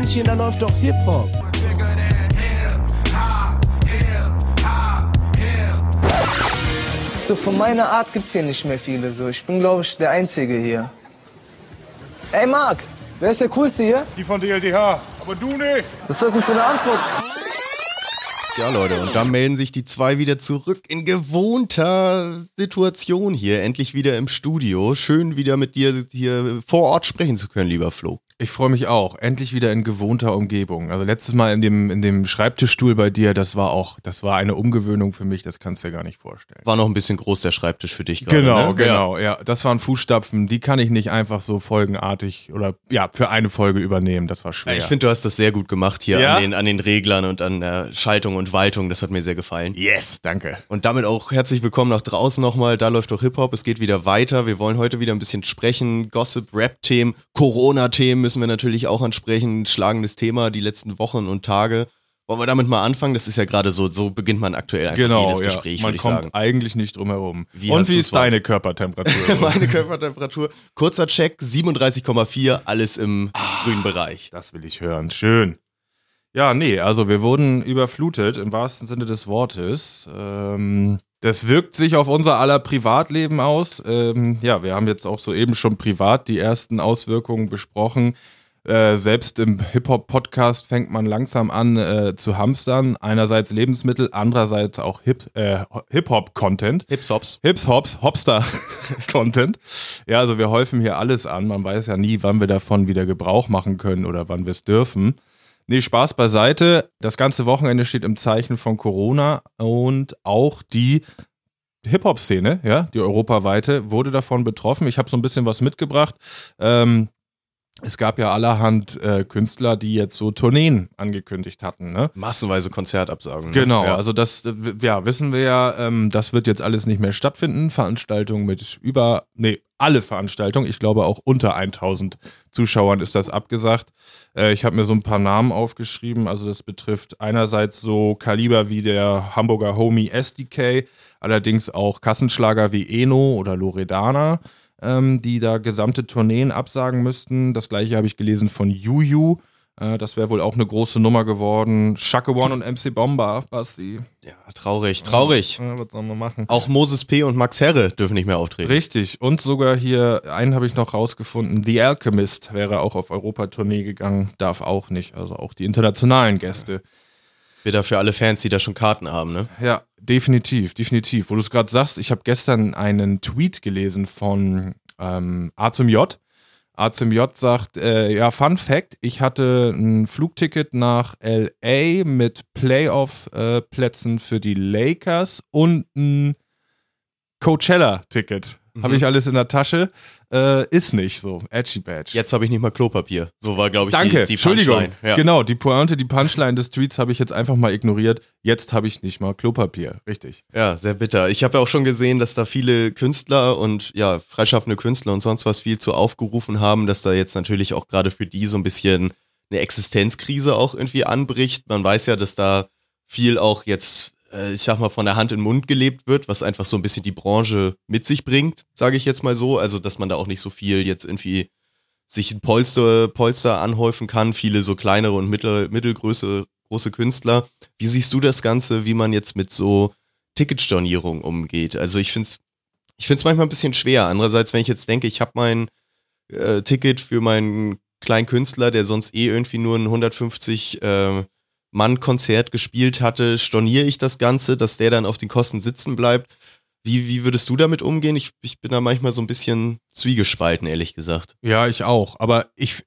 Männchen, da läuft doch Hip-Hop. So, von meiner Art gibt's hier nicht mehr viele. So, ich bin, glaube ich, der Einzige hier. Ey, Marc, wer ist der Coolste hier? Die von DLDH, aber du nicht. Was ist das denn für eine Antwort? Ja, Leute, und da melden sich die zwei wieder zurück in gewohnter Situation hier. Endlich wieder im Studio. Schön wieder mit dir hier vor Ort sprechen zu können, lieber Flo. Ich freue mich auch. Endlich wieder in gewohnter Umgebung. Also letztes Mal in dem, in dem Schreibtischstuhl bei dir, das war auch, das war eine Umgewöhnung für mich, das kannst du dir gar nicht vorstellen. War noch ein bisschen groß der Schreibtisch für dich gerade. Genau, ne? genau, ja. Das waren Fußstapfen, die kann ich nicht einfach so folgenartig oder ja, für eine Folge übernehmen. Das war schwer. Ja, ich finde, du hast das sehr gut gemacht hier Ja? an, den, an den Reglern und an der Schaltung und Waltung. Das hat mir sehr gefallen. yes, danke. Und damit auch herzlich willkommen nach draußen nochmal. Da läuft doch Hip-Hop. Es geht wieder weiter. Wir wollen heute wieder ein bisschen sprechen. Gossip, Rap-Themen, Corona-Themen müssen wir natürlich auch ansprechen. Schlagendes Thema die letzten Wochen und Tage. Wollen wir damit mal anfangen? Das ist ja gerade so, so beginnt man aktuell Genau, jedes ja. Gespräch, man würde ich kommt sagen. eigentlich nicht drum herum. Wie Und wie ist deine Körpertemperatur? Meine Körpertemperatur, kurzer Check, 37,4, alles im grünen Bereich. Das will ich hören. Schön. Ja, nee, also wir wurden überflutet im wahrsten Sinne des Wortes. Ähm, das wirkt sich auf unser aller Privatleben aus. Ähm, ja, wir haben jetzt auch soeben schon privat die ersten Auswirkungen besprochen. Äh, selbst im Hip-Hop-Podcast fängt man langsam an äh, zu hamstern. Einerseits Lebensmittel, andererseits auch äh, Hip-Hop-Content. Hips-Hops. Hips, Hops, Hopster-Content. Ja, also wir häufen hier alles an. Man weiß ja nie, wann wir davon wieder Gebrauch machen können oder wann wir es dürfen. Nee, Spaß beiseite. Das ganze Wochenende steht im Zeichen von Corona und auch die Hip-Hop-Szene, ja, die europaweite, wurde davon betroffen. Ich habe so ein bisschen was mitgebracht. Ähm, es gab ja allerhand äh, Künstler, die jetzt so Tourneen angekündigt hatten, ne? Massenweise Konzertabsagen. ne? Genau, Ja. also das ja, wissen wir ja, ähm, das wird jetzt alles nicht mehr stattfinden. Veranstaltungen mit über, nee, alle Veranstaltungen, ich glaube auch unter 1000 Zuschauern ist das abgesagt. Äh, ich habe mir so ein paar Namen aufgeschrieben, also das betrifft einerseits so Kaliber wie der Hamburger Homie SDK, allerdings auch Kassenschlager wie Eno oder Loredana, ähm, die da gesamte Tourneen absagen müssten. Das gleiche habe ich gelesen von Juju. Äh, Das wäre wohl auch eine große Nummer geworden. Shaka One und MC Bomber, Basti. ja, traurig, traurig. Ja, was sollen wir machen? Auch Moses P. und Max Herre dürfen nicht mehr auftreten. Richtig. Und sogar hier, einen habe ich noch rausgefunden, The Alchemist wäre auch auf Europatournee gegangen, darf auch nicht. Also auch die internationalen Gäste. Wieder für alle Fans, die da schon Karten haben, ne? Ja, definitiv, definitiv. Wo du es gerade sagst, ich habe gestern einen Tweet gelesen von ähm, A zum J. A zum J sagt, äh, ja, Fun Fact, ich hatte ein Flugticket nach LA mit Playoff-Plätzen für die Lakers und ein Coachella-Ticket. Habe ich alles in der Tasche. Äh, ist nicht so. Edgy Badge. Jetzt habe ich nicht mal Klopapier. So war, glaube ich, Danke, die, die Entschuldigung. Punchline. Ja. Genau, die Pointe, die Punchline des Tweets habe ich jetzt einfach mal ignoriert. Jetzt habe ich nicht mal Klopapier. Richtig. Ja, sehr bitter. Ich habe ja auch schon gesehen, dass da viele Künstler und ja, freischaffende Künstler und sonst was viel zu aufgerufen haben, dass da jetzt natürlich auch gerade für die so ein bisschen eine Existenzkrise auch irgendwie anbricht. Man weiß ja, dass da viel auch jetzt, ich sag mal, von der Hand in den Mund gelebt wird, was einfach so ein bisschen die Branche mit sich bringt, sage ich jetzt mal so. Also, dass man da auch nicht so viel jetzt irgendwie sich ein Polster, Polster anhäufen kann, viele so kleinere und mittel, mittelgroße große Künstler. Wie siehst du das Ganze, wie man jetzt mit so Ticketstornierung umgeht? Also ich finde es ich find's manchmal ein bisschen schwer. Andererseits, wenn ich jetzt denke, ich habe mein äh, Ticket für meinen kleinen Künstler, der sonst eh irgendwie nur ein 150 äh, Mann-Konzert gespielt hatte, storniere ich das Ganze, dass der dann auf den Kosten sitzen bleibt. Wie, wie würdest du damit umgehen? Ich, ich bin da manchmal so ein bisschen zwiegespalten, ehrlich gesagt. Ja, ich auch. Aber ich,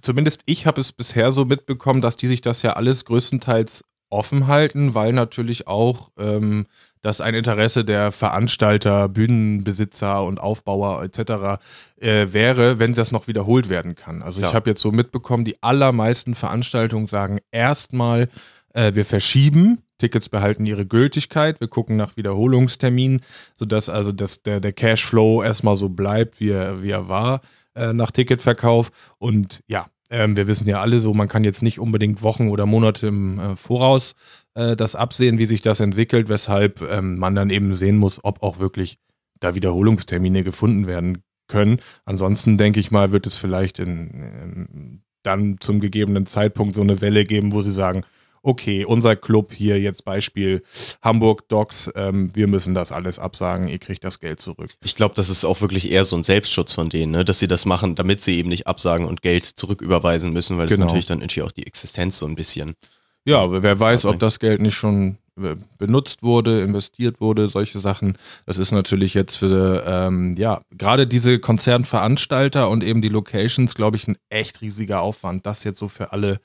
zumindest ich habe es bisher so mitbekommen, dass die sich das ja alles größtenteils offen halten, weil natürlich auch ähm, das ein Interesse der Veranstalter, Bühnenbesitzer und Aufbauer etc. Äh, wäre, wenn das noch wiederholt werden kann. Also Klar. ich habe jetzt so mitbekommen, die allermeisten Veranstaltungen sagen erstmal, äh, wir verschieben, Tickets behalten ihre Gültigkeit, wir gucken nach Wiederholungsterminen, sodass also das, der, der Cashflow erstmal so bleibt, wie er, wie er war äh, nach Ticketverkauf. Und ja, ähm, wir wissen ja alle so, man kann jetzt nicht unbedingt Wochen oder Monate im äh, Voraus äh, das absehen, wie sich das entwickelt, weshalb ähm, man dann eben sehen muss, ob auch wirklich da Wiederholungstermine gefunden werden können. Ansonsten denke ich mal, wird es vielleicht in, in dann zum gegebenen Zeitpunkt so eine Welle geben, wo sie sagen, okay, unser Club hier jetzt Beispiel Hamburg Docs, ähm, wir müssen das alles absagen, ihr kriegt das Geld zurück. Ich glaube, das ist auch wirklich eher so ein Selbstschutz von denen, ne? dass sie das machen, damit sie eben nicht absagen und Geld zurücküberweisen müssen, weil das Genau. natürlich dann irgendwie auch die Existenz so ein bisschen. Ja, aber wer weiß, ob das Geld nicht schon äh, benutzt wurde, investiert wurde, solche Sachen. Das ist natürlich jetzt für, ähm, ja, gerade diese Konzernveranstalter und eben die Locations, glaube ich, ein echt riesiger Aufwand, das jetzt so für alle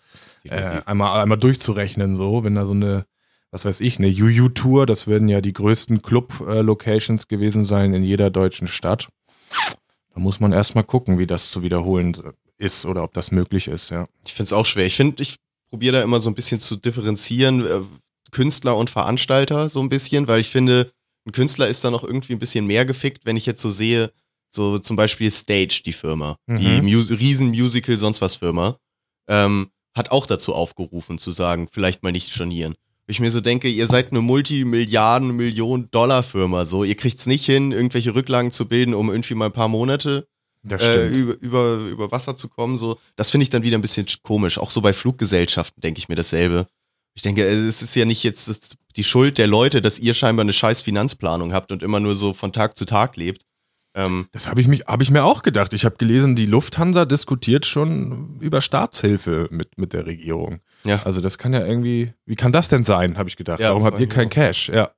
äh, einmal, einmal durchzurechnen, so, wenn da so eine, was weiß ich, eine UU-Tour, das werden ja die größten Club-Locations gewesen sein in jeder deutschen Stadt. Da muss man erstmal gucken, wie das zu wiederholen ist oder ob das möglich ist, ja. Ich finde es auch schwer. Ich finde, ich probiere da immer so ein bisschen zu differenzieren, äh, Künstler und Veranstalter so ein bisschen, weil ich finde, ein Künstler ist da noch irgendwie ein bisschen mehr gefickt, wenn ich jetzt so sehe, so zum Beispiel Stage, die Firma, die Mhm. Mus riesen Musical, sonst was Firma, ähm, hat auch dazu aufgerufen zu sagen, vielleicht mal nicht stornieren. Ich mir so denke, ihr seid eine Multimilliarden, Millionen Dollar Firma, so, ihr kriegt's nicht hin, irgendwelche Rücklagen zu bilden, um irgendwie mal ein paar Monate äh, über, über, über Wasser zu kommen. So. Das finde ich dann wieder ein bisschen komisch. Auch so bei Fluggesellschaften denke ich mir dasselbe. Ich denke, äh, es ist ja nicht jetzt die Schuld der Leute, dass ihr scheinbar eine scheiß Finanzplanung habt und immer nur so von Tag zu Tag lebt. Ähm, Das habe ich, mich- hab ich mir auch gedacht. Ich habe gelesen, die Lufthansa diskutiert schon über Staatshilfe mit, mit der Regierung. ja. Also das kann ja irgendwie, wie kann das denn sein, habe ich gedacht. Ja, Warum habt ihr kein Cash? Ja.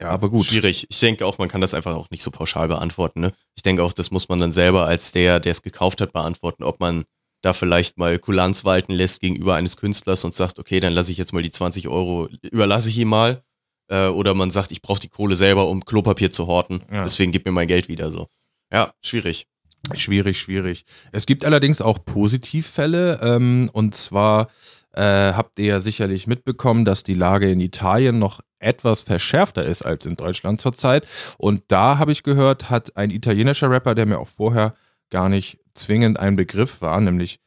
ja, aber gut. Schwierig. Ich denke auch, man kann das einfach auch nicht so pauschal beantworten. Ne? Ich denke auch, das muss man dann selber als der, der es gekauft hat, beantworten, ob man da vielleicht mal Kulanz walten lässt gegenüber eines Künstlers und sagt, okay, dann lasse ich jetzt mal die 20 Euro, überlasse ich ihm mal. Äh, oder man sagt, ich brauche die Kohle selber, um Klopapier zu horten. Ja. Deswegen gib mir mein Geld wieder so. Ja, schwierig. Schwierig, schwierig. Es gibt allerdings auch Positivfälle. Ähm, und zwar äh, habt ihr ja sicherlich mitbekommen, dass die Lage in Italien noch etwas verschärfter ist als in Deutschland zurzeit. Und da habe ich gehört, hat ein italienischer Rapper, der mir auch vorher gar nicht zwingend ein Begriff war, nämlich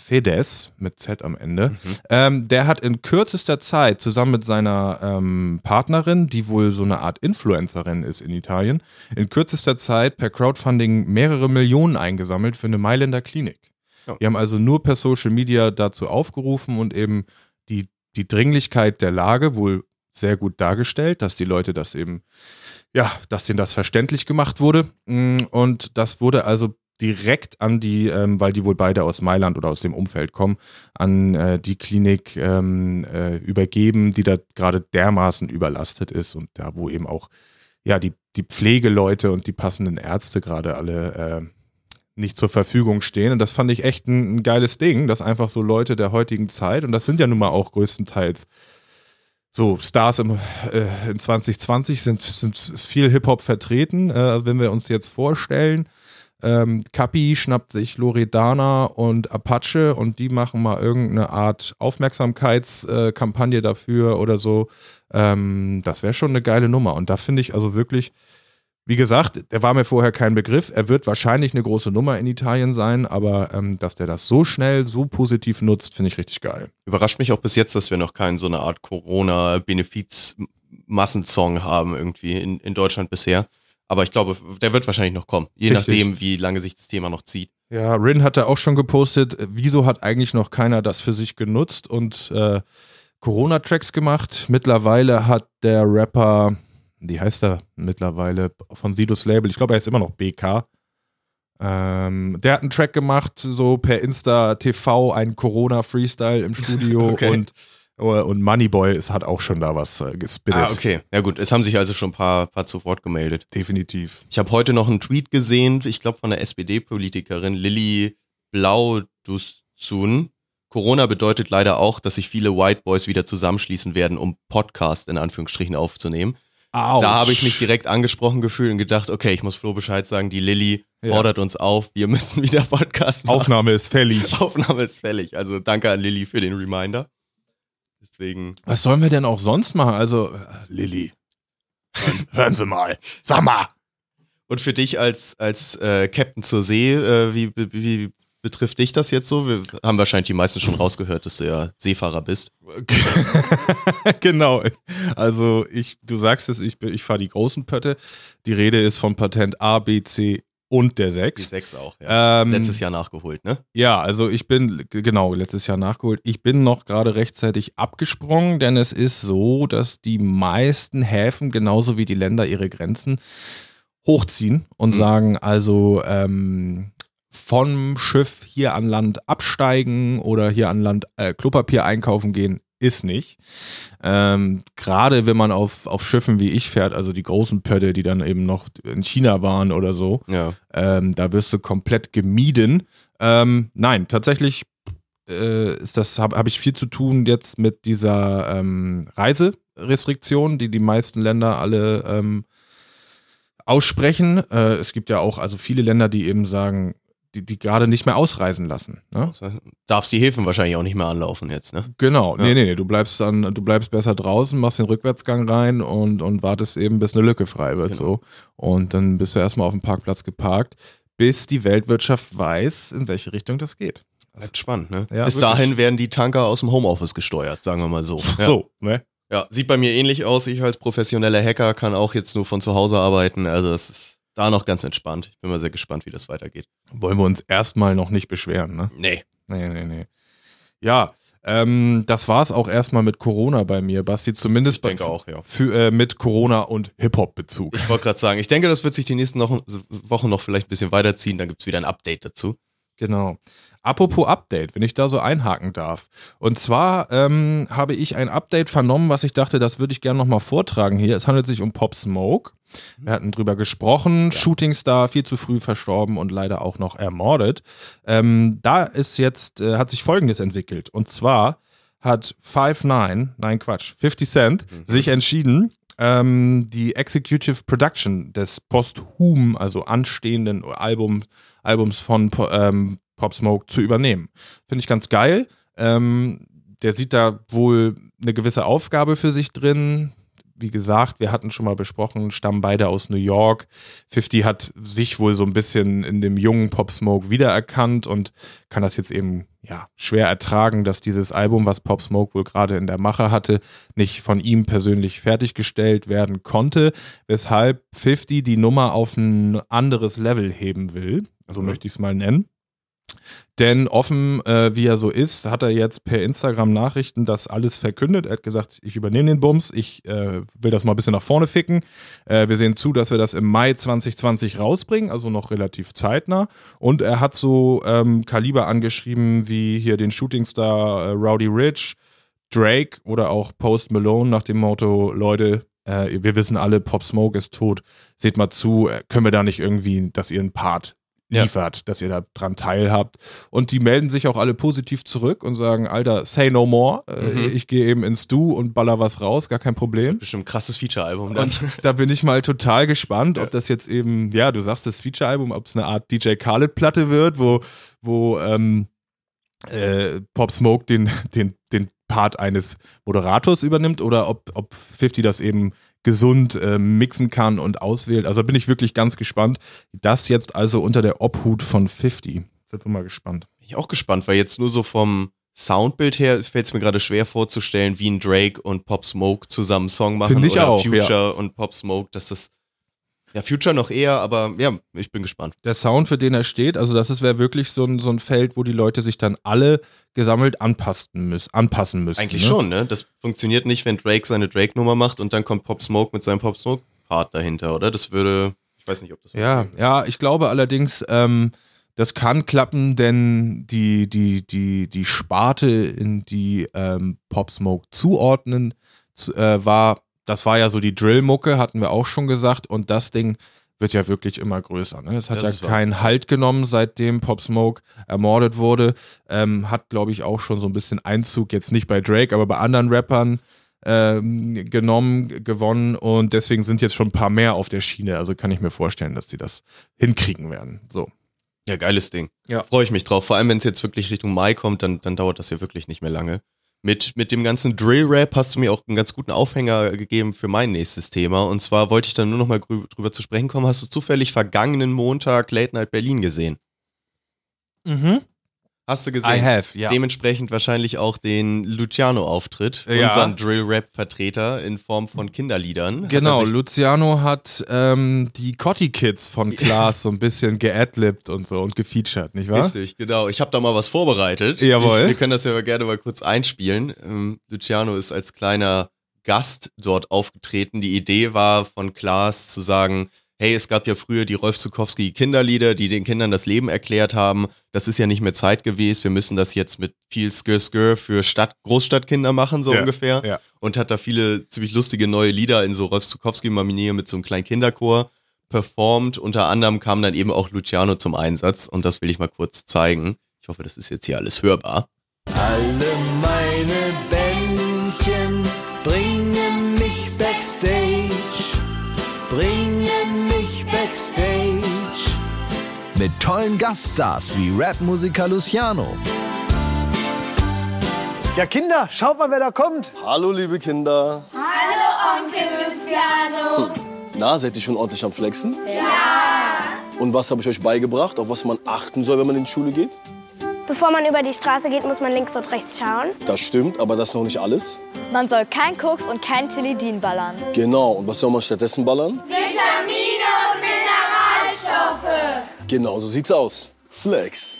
Fedez mit Z am Ende, ähm, der hat in kürzester Zeit zusammen mit seiner ähm, Partnerin, die wohl so eine Art Influencerin ist in Italien, in kürzester Zeit per Crowdfunding mehrere Millionen eingesammelt für eine Mailänder Klinik. Ja. Die haben also nur per Social Media dazu aufgerufen und eben die, die Dringlichkeit der Lage wohl sehr gut dargestellt, dass die Leute das eben, ja, dass denen das verständlich gemacht wurde. Mm, Und das wurde also direkt an die, ähm, weil die wohl beide aus Mailand oder aus dem Umfeld kommen, an äh, die Klinik ähm, äh, übergeben, die da gerade dermaßen überlastet ist und da, wo eben auch ja die, die Pflegeleute und die passenden Ärzte gerade alle äh, nicht zur Verfügung stehen. Und das fand ich echt ein, ein geiles Ding, dass einfach so Leute der heutigen Zeit, und das sind ja nun mal auch größtenteils so Stars im, äh, in 2020 sind, sind ist viel Hip-Hop vertreten. Äh, wenn wir uns jetzt vorstellen, ähm, Kapi schnappt sich Loredana und Apache und die machen mal irgendeine Art Aufmerksamkeitskampagne dafür oder so. Ähm, das wäre schon eine geile Nummer. Und da finde ich also wirklich, wie gesagt, der war mir vorher kein Begriff. Er wird wahrscheinlich eine große Nummer in Italien sein, aber ähm, dass der das so schnell, so positiv nutzt, finde ich richtig geil. Überrascht mich auch bis jetzt, dass wir noch keinen so eine Art Corona-Benefiz-Massensong haben irgendwie in, in Deutschland bisher. Aber ich glaube, der wird wahrscheinlich noch kommen, je Richtig. nachdem, wie lange sich das Thema noch zieht. Ja, Rin hatte auch schon gepostet, äh, wieso hat eigentlich noch keiner das für sich genutzt und äh, Corona-Tracks gemacht. Mittlerweile hat der Rapper, wie heißt er mittlerweile, von Sidos Label, ich glaube, er ist immer noch BK. Ähm, der hat einen Track gemacht, so per Insta TV, ein Corona-Freestyle im Studio Okay. und, und Moneyboy ist, hat auch schon da was äh, gespittet. Ah, okay. Ja gut, es haben sich also schon ein paar, paar zu Wort gemeldet. Definitiv. Ich habe heute noch einen Tweet gesehen, ich glaube von der SPD-Politikerin Lilly Blaudussun. Corona bedeutet leider auch, dass sich viele White Boys wieder zusammenschließen werden, um Podcast in Anführungsstrichen aufzunehmen. Autsch. Da habe ich mich direkt angesprochen gefühlt und gedacht, okay, ich muss Flo Bescheid sagen, die Lilly Ja. fordert uns auf, wir müssen wieder Podcast machen. Aufnahme ist fällig. Aufnahme ist fällig. Also danke an Lilly für den Reminder. Deswegen, Was sollen wir denn auch sonst machen? Also, äh, Lilly, hören, Sie mal. Sag mal. und für dich als, als äh, Captain zur See, äh, wie, wie, betrifft dich das jetzt so? Wir haben wahrscheinlich die meisten schon rausgehört, dass du ja Seefahrer bist. genau. Also, ich, du sagst es, ich, bin- ich fahre die großen Pötte. Die Rede ist vom Patent A, B, C, und der Die 6. sechs auch, ja. Ähm, Letztes Jahr nachgeholt, ne? Ja, also ich bin, genau, letztes Jahr nachgeholt. Ich bin noch gerade rechtzeitig abgesprungen, denn es ist so, dass die meisten Häfen genauso wie die Länder ihre Grenzen hochziehen und Mhm. sagen also ähm, vom Schiff hier an Land absteigen oder hier an Land äh, Klopapier einkaufen gehen ist nicht. Ähm, Gerade wenn man auf, auf Schiffen wie ich fährt, also die großen Pötte, die dann eben noch in China waren oder so, Ja. ähm, da wirst du komplett gemieden. Ähm, nein, tatsächlich äh, ist das habe hab ich viel zu tun jetzt mit dieser ähm, Reiserestriktion, die die meisten Länder alle ähm, aussprechen. Äh, es gibt ja auch also viele Länder, die eben sagen, die, die gerade nicht mehr ausreisen lassen. Ne? Das Darfst die Häfen wahrscheinlich auch nicht mehr anlaufen jetzt, ne? Genau, Ja. nee, nee, nee, du bleibst dann, du bleibst besser draußen, machst den Rückwärtsgang rein und, und wartest eben, bis eine Lücke frei wird, Genau. so. Und dann bist du erstmal auf dem Parkplatz geparkt, bis die Weltwirtschaft weiß, in welche Richtung das geht. Bleibt spannend, ne? Ja, Bis wirklich. dahin werden die Tanker aus dem Homeoffice gesteuert, sagen wir mal so. Ja. So, ne? Ja, sieht bei mir ähnlich aus. Ich als professioneller Hacker kann auch jetzt nur von zu Hause arbeiten. Also das ist da noch ganz entspannt. Ich bin mal sehr gespannt, wie das weitergeht. Wollen wir uns erstmal noch nicht beschweren, ne? Nee. Nee, nee, nee. Ja, ähm, das war es auch erstmal mit Corona bei mir, Basti, zumindest Ich denke bei, auch, ja. Für, äh, mit Corona und Hip-Hop-Bezug. Ich wollte gerade sagen, ich denke, das wird sich die nächsten Wochen noch vielleicht ein bisschen weiterziehen. Dann gibt es wieder ein Update dazu. Genau. Apropos Update, wenn ich da so einhaken darf. Und zwar ähm, habe ich ein Update vernommen, was ich dachte, das würde ich gerne nochmal vortragen hier. Es handelt sich um Pop Smoke. Wir hatten drüber gesprochen. Shootingstar, viel zu früh verstorben und leider auch noch ermordet. Ähm, da ist jetzt, äh, hat sich Folgendes entwickelt. Und zwar hat 5 9 nein Quatsch, 50 Cent sich entschieden, ähm, die Executive Production des posthum, also anstehenden Album, Albums von ähm, Pop Smoke zu übernehmen. Finde ich ganz geil. Ähm, der sieht da wohl eine gewisse Aufgabe für sich drin. Wie gesagt, wir hatten schon mal besprochen, stammen beide aus New York. 50 hat sich wohl so ein bisschen in dem jungen Pop Smoke wiedererkannt und kann das jetzt eben ja schwer ertragen, dass dieses Album, was Pop Smoke wohl gerade in der Mache hatte, nicht von ihm persönlich fertiggestellt werden konnte, weshalb 50 die Nummer auf ein anderes Level heben will. So Mhm. möchte ich es mal nennen. Denn offen, äh, wie er so ist, hat er jetzt per Instagram Nachrichten das alles verkündet. Er hat gesagt, ich übernehme den Bums, ich äh, will das mal ein bisschen nach vorne ficken. Äh, wir sehen zu, dass wir das im Mai 2020 rausbringen, also noch relativ zeitnah. Und er hat so ähm, Kaliber angeschrieben wie hier den Shootingstar äh, Rowdy Rich, Drake oder auch Post Malone nach dem Motto, Leute, äh, wir wissen alle, Pop Smoke ist tot. Seht mal zu, äh, können wir da nicht irgendwie, dass ihr einen Part Ja. liefert, dass ihr da dran teilhabt. Und die melden sich auch alle positiv zurück und sagen, Alter, say no more. Äh, Mhm. Ich gehe eben ins Du und baller was raus, gar kein Das Problem. wird bestimmt ein krasses Feature-Album. Und da bin ich mal total gespannt, Ja. ob das jetzt eben, ja, du sagst das Feature-Album, ob es eine Art DJ Khaled-Platte wird, wo, wo ähm, äh, Pop Smoke den, den, den Part eines Moderators übernimmt oder ob, ob 50 das eben gesund äh, mixen kann und auswählt. Also bin ich wirklich ganz gespannt. Das jetzt also unter der Obhut von 50. Sind wir mal gespannt. Bin ich auch gespannt, weil jetzt nur so vom Soundbild her fällt es mir gerade schwer vorzustellen, wie ein Drake und Pop Smoke zusammen einen Song machen Finde ich oder auch, Future und Pop Smoke, dass das ja Future noch eher, aber ja, ich bin gespannt. der Sound, für den er steht, also das wäre wirklich so ein, so ein Feld, wo die Leute sich dann alle gesammelt anpassen, müssen, anpassen müssen. Eigentlich ne? schon, ne? Das funktioniert nicht, wenn Drake seine Drake Nummer macht und dann kommt Pop Smoke mit seinem Pop Smoke Part dahinter, oder? Das würde ich weiß nicht, ob das Ja, ja, ich glaube allerdings, ähm, das kann klappen, denn die, die, die, die Sparte, in die ähm, Pop Smoke zuordnen, zu, äh, war, das war ja so die Drill-Mucke, hatten wir auch schon gesagt, und das Ding wird ja wirklich immer größer. Ne? Es hat Das ja wahr. keinen Halt genommen, seitdem Pop Smoke ermordet wurde. Ähm, hat, glaube ich, auch schon so ein bisschen Einzug, jetzt nicht bei Drake, aber bei anderen Rappern ähm, genommen, gewonnen und deswegen sind jetzt schon ein paar mehr auf der Schiene. Also kann ich mir vorstellen, dass die das hinkriegen werden. So. Ja, geiles Ding. Ja. Freue ich mich drauf. Vor allem, wenn es jetzt wirklich Richtung Mai kommt, dann, dann dauert das ja wirklich nicht mehr lange. Mit, mit dem ganzen Drill-Rap hast du mir auch einen ganz guten Aufhänger gegeben für mein nächstes Thema. Und zwar wollte ich dann nur noch mal drüber zu sprechen kommen. Hast du zufällig vergangenen Montag Late Night Berlin gesehen? Mhm. Hast du gesehen? I have, ja. Dementsprechend wahrscheinlich auch den Luciano-Auftritt, Ja. unseren Drill-Rap-Vertreter in Form von Kinderliedern. Hat Genau, sich- Luciano hat ähm, die Cotti Kids von Klaas so ein bisschen geadlibt und so und gefeatured, nicht wahr? Richtig, genau. Ich habe da mal was vorbereitet. Jawohl. Ich, wir können das ja gerne mal kurz einspielen. Ähm, Luciano ist als kleiner Gast dort aufgetreten. Die Idee war von Klaas zu sagen, hey, es gab ja früher die Rolf Zukowski Kinderlieder, die den Kindern das Leben erklärt haben. Das ist ja nicht mehr zeitgemäß. Wir müssen das jetzt mit viel Skir Skir für Stadt Großstadtkinder machen, so Ja, ungefähr. ja. Und hat da viele ziemlich lustige neue Lieder in so Rolf Zukowski-Manier mit so einem kleinen Kinderchor performt. Unter anderem kam dann eben auch Luciano zum Einsatz und das will ich mal kurz zeigen. Ich hoffe, das ist jetzt hier alles hörbar. Alle meine Bändchen Mit tollen Gaststars wie Rapmusiker Luciano, Ja, Kinder, schaut mal, wer da kommt. Hallo, liebe Kinder. Hallo, Onkel Luciano. Na, seid ihr schon ordentlich am Flexen? Ja. Und was habe ich euch beigebracht, auf was man achten soll, wenn man in die Schule geht? Bevor man über die Straße geht, muss man links und rechts schauen. Das stimmt, aber das ist noch nicht alles. Man soll kein Koks und kein Tilidin ballern. Genau, und was soll man stattdessen ballern? Vitamine und Mineralstoffe. Genau, so sieht's aus. Flex.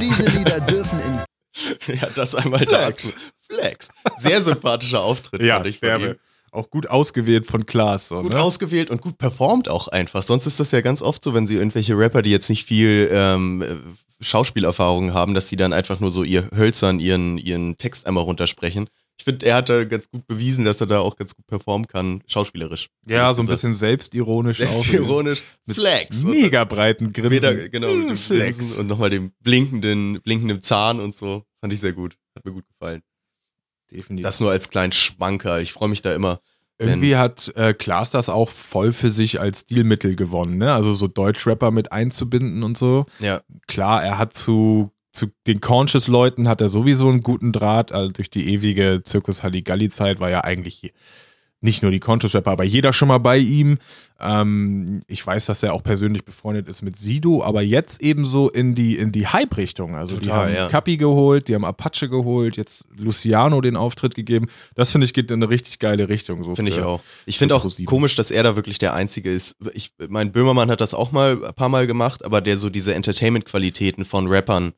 diese Lieder dürfen in Ja, das einmal Flex. dazu. Flex. Sehr sympathischer Auftritt, Ja, fand ich von ihm. auch gut ausgewählt von Klaas. So, Gut ne? ausgewählt und gut performt auch einfach. Sonst ist das ja ganz oft so, wenn sie irgendwelche Rapper, die jetzt nicht viel ähm, äh, Schauspielerfahrung haben, dass die dann einfach nur so ihr Hölzern ihren, ihren Text einmal runtersprechen. Ich finde, er hat da ganz gut bewiesen, dass er da auch ganz gut performen kann, schauspielerisch. Ja, so ein Gesagt. bisschen selbstironisch auch. Selbstironisch. Flex. Und Mega breiten Grinsen. Weder, genau, mit dem Hm, Flex. Grinsen und nochmal dem blinkenden, blinkenden Zahn und so. Fand ich sehr gut. Hat mir gut gefallen. Definitiv. Das nur als kleinen Schmanker. Ich freue mich da immer. Irgendwie hat äh, Klaas das auch voll für sich als Stilmittel gewonnen, ne? Also so Deutschrapper mit einzubinden und so. Ja, Klar, er hat zu, zu den Conscious-Leuten hat er sowieso einen guten Draht. Also durch die ewige Zirkus Halligalli-Zeit war ja eigentlich nicht nur die Conscious-Rapper, aber jeder schon mal bei ihm. Ähm, ich weiß, dass er auch persönlich befreundet ist mit Sido, aber jetzt eben so in die, in die Hype-Richtung. Also die Total, haben ja. Kapi geholt, die haben Apache geholt, jetzt Luciano den Auftritt gegeben. Das finde ich geht in eine richtig geile Richtung. So Finde ich auch. Ich finde auch komisch, dass er da wirklich der Einzige ist. Ich, mein Böhmermann hat das auch mal ein paar Mal gemacht, aber der so diese Entertainment-Qualitäten von Rappern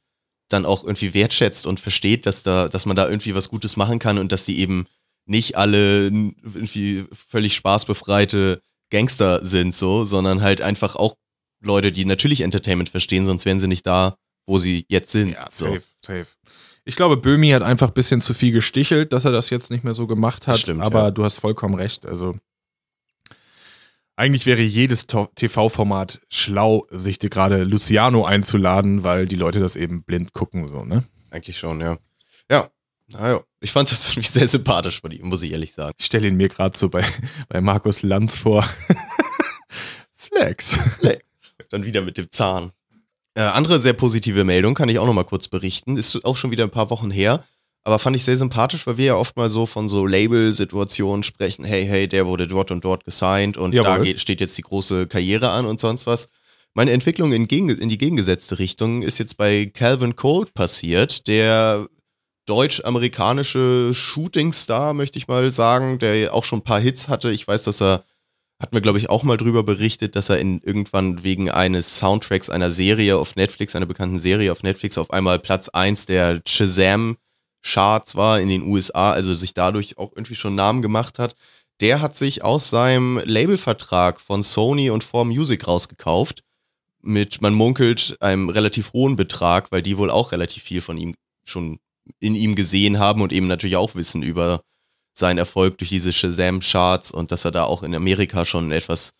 dann auch irgendwie wertschätzt und versteht, dass da, dass man da irgendwie was Gutes machen kann und dass die eben nicht alle irgendwie völlig spaßbefreite Gangster sind, so, sondern halt einfach auch Leute, die natürlich Entertainment verstehen, sonst wären sie nicht da, wo sie jetzt sind. Ja, so. safe, safe. Ich glaube, Böhmi hat einfach ein bisschen zu viel gestichelt, dass er das jetzt nicht mehr so gemacht hat. Stimmt, aber ja. du hast vollkommen recht. Also eigentlich wäre jedes TV-Format schlau, sich dir gerade Luciano einzuladen, weil die Leute das eben blind gucken, so, ne? Eigentlich schon, ja. Ja, naja. Ich fand das irgendwie sehr sympathisch von ihm, muss ich ehrlich sagen. Ich stelle ihn mir gerade so bei, bei Markus Lanz vor. Flex. Dann wieder mit dem Zahn. Äh, andere sehr positive Meldung kann ich auch noch mal kurz berichten. Ist auch schon wieder ein paar Wochen her, aber fand ich sehr sympathisch, weil wir ja oft mal so von so Label-Situationen sprechen. Hey, hey, der wurde dort und dort gesigned und da Jawohl. geht, steht jetzt die große Karriere an und sonst was. Meine Entwicklung in, gegen, in die gegengesetzte Richtung ist jetzt bei Calvin Colt passiert, der deutsch-amerikanische Shootingstar, möchte ich mal sagen, der auch schon ein paar Hits hatte. Ich weiß, dass er hat mir, glaube ich, auch mal drüber berichtet, dass er in irgendwann wegen eines Soundtracks einer Serie auf Netflix, einer bekannten Serie auf Netflix, auf einmal Platz 1 der Shazam-Charts war in den USA, also sich dadurch auch irgendwie schon Namen gemacht hat. Der hat sich aus seinem Labelvertrag von Sony und 4Music rausgekauft. Mit, man munkelt, einem relativ hohen Betrag, weil die wohl auch relativ viel von ihm schon in ihm gesehen haben und eben natürlich auch wissen über sein Erfolg durch diese Shazam-Charts und dass er da auch in Amerika schon etwas,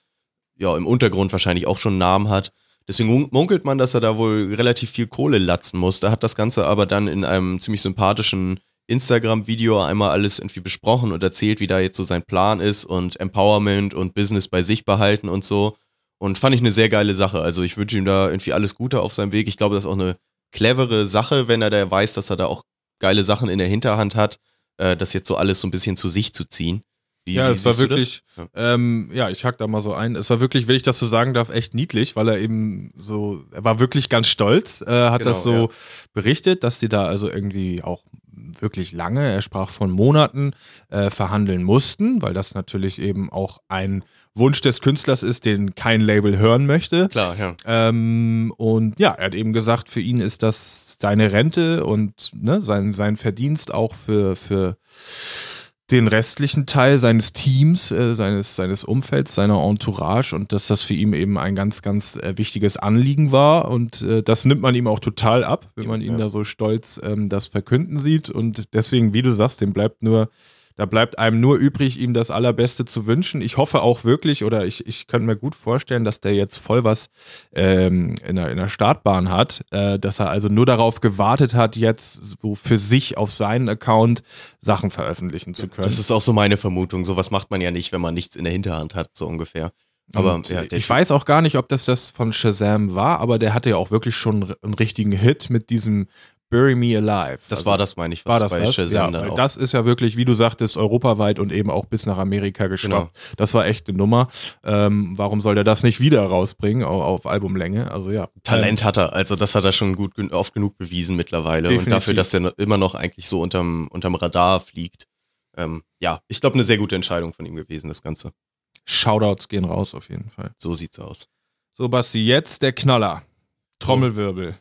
ja, im Untergrund wahrscheinlich auch schon einen Namen hat. Deswegen mun- munkelt man, dass er da wohl relativ viel Kohle latzen muss. Da hat das Ganze aber dann in einem ziemlich sympathischen Instagram-Video einmal alles irgendwie besprochen und erzählt, wie da jetzt so sein Plan ist und Empowerment und Business bei sich behalten und so. Und fand ich eine sehr geile Sache. Also ich wünsche ihm da irgendwie alles Gute auf seinem Weg. Ich glaube, das ist auch eine clevere Sache, wenn er da weiß, dass er da auch geile Sachen in der Hinterhand hat, äh, das jetzt so alles so ein bisschen zu sich zu ziehen. Wie, ja, wie es war wirklich, Ja. ähm, ja, ich hack da mal so ein. Es war wirklich, wenn ich das so sagen darf, echt niedlich, weil er eben so, er war wirklich ganz stolz, äh, hat Genau, das so ja. berichtet, dass die da also irgendwie auch wirklich lange, er sprach von Monaten, äh, verhandeln mussten, weil das natürlich eben auch ein Wunsch des Künstlers ist, den kein Label hören möchte. Klar, ja. Ähm, und ja, er hat eben gesagt, für ihn ist das seine Rente und ne, sein, sein Verdienst auch für, für den restlichen Teil seines Teams, äh, seines, seines Umfelds, seiner Entourage und dass das für ihn eben ein ganz, ganz äh, wichtiges Anliegen war. Und äh, das nimmt man ihm auch total ab, wenn man ihn Ja. da so stolz ähm, das verkünden sieht. Und deswegen, wie du sagst, dem bleibt nur da bleibt einem nur übrig, ihm das Allerbeste zu wünschen. Ich hoffe auch wirklich, oder ich, ich könnte mir gut vorstellen, dass der jetzt voll was ähm, in, der, in der Startbahn hat, äh, dass er also nur darauf gewartet hat, jetzt so für sich auf seinen Account Sachen veröffentlichen zu können. Das ist auch so meine Vermutung. Sowas macht man ja nicht, wenn man nichts in der Hinterhand hat, so ungefähr. Aber ja, ich weiß auch gar nicht, ob das das von Shazam war, aber der hatte ja auch wirklich schon einen richtigen Hit mit diesem Bury Me Alive. das Also- war das, meine ich, was war das bei das? Ja, weil auch. das ist ja wirklich, wie du sagtest, europaweit und eben auch bis nach Amerika geschwappt. Genau. Das war echt eine Nummer. Ähm, warum soll der das nicht wieder rausbringen auf, auf Albumlänge? Also ja. Talent hat er, also das hat er schon gut oft genug bewiesen mittlerweile. Definitiv. Und dafür, dass der immer noch eigentlich so unterm, unterm Radar fliegt. Ähm, ja, ich glaube, eine sehr gute Entscheidung von ihm gewesen, das Ganze. Shoutouts gehen raus auf jeden Fall. So sieht's aus. So, Basti, jetzt der Knaller. Trommelwirbel.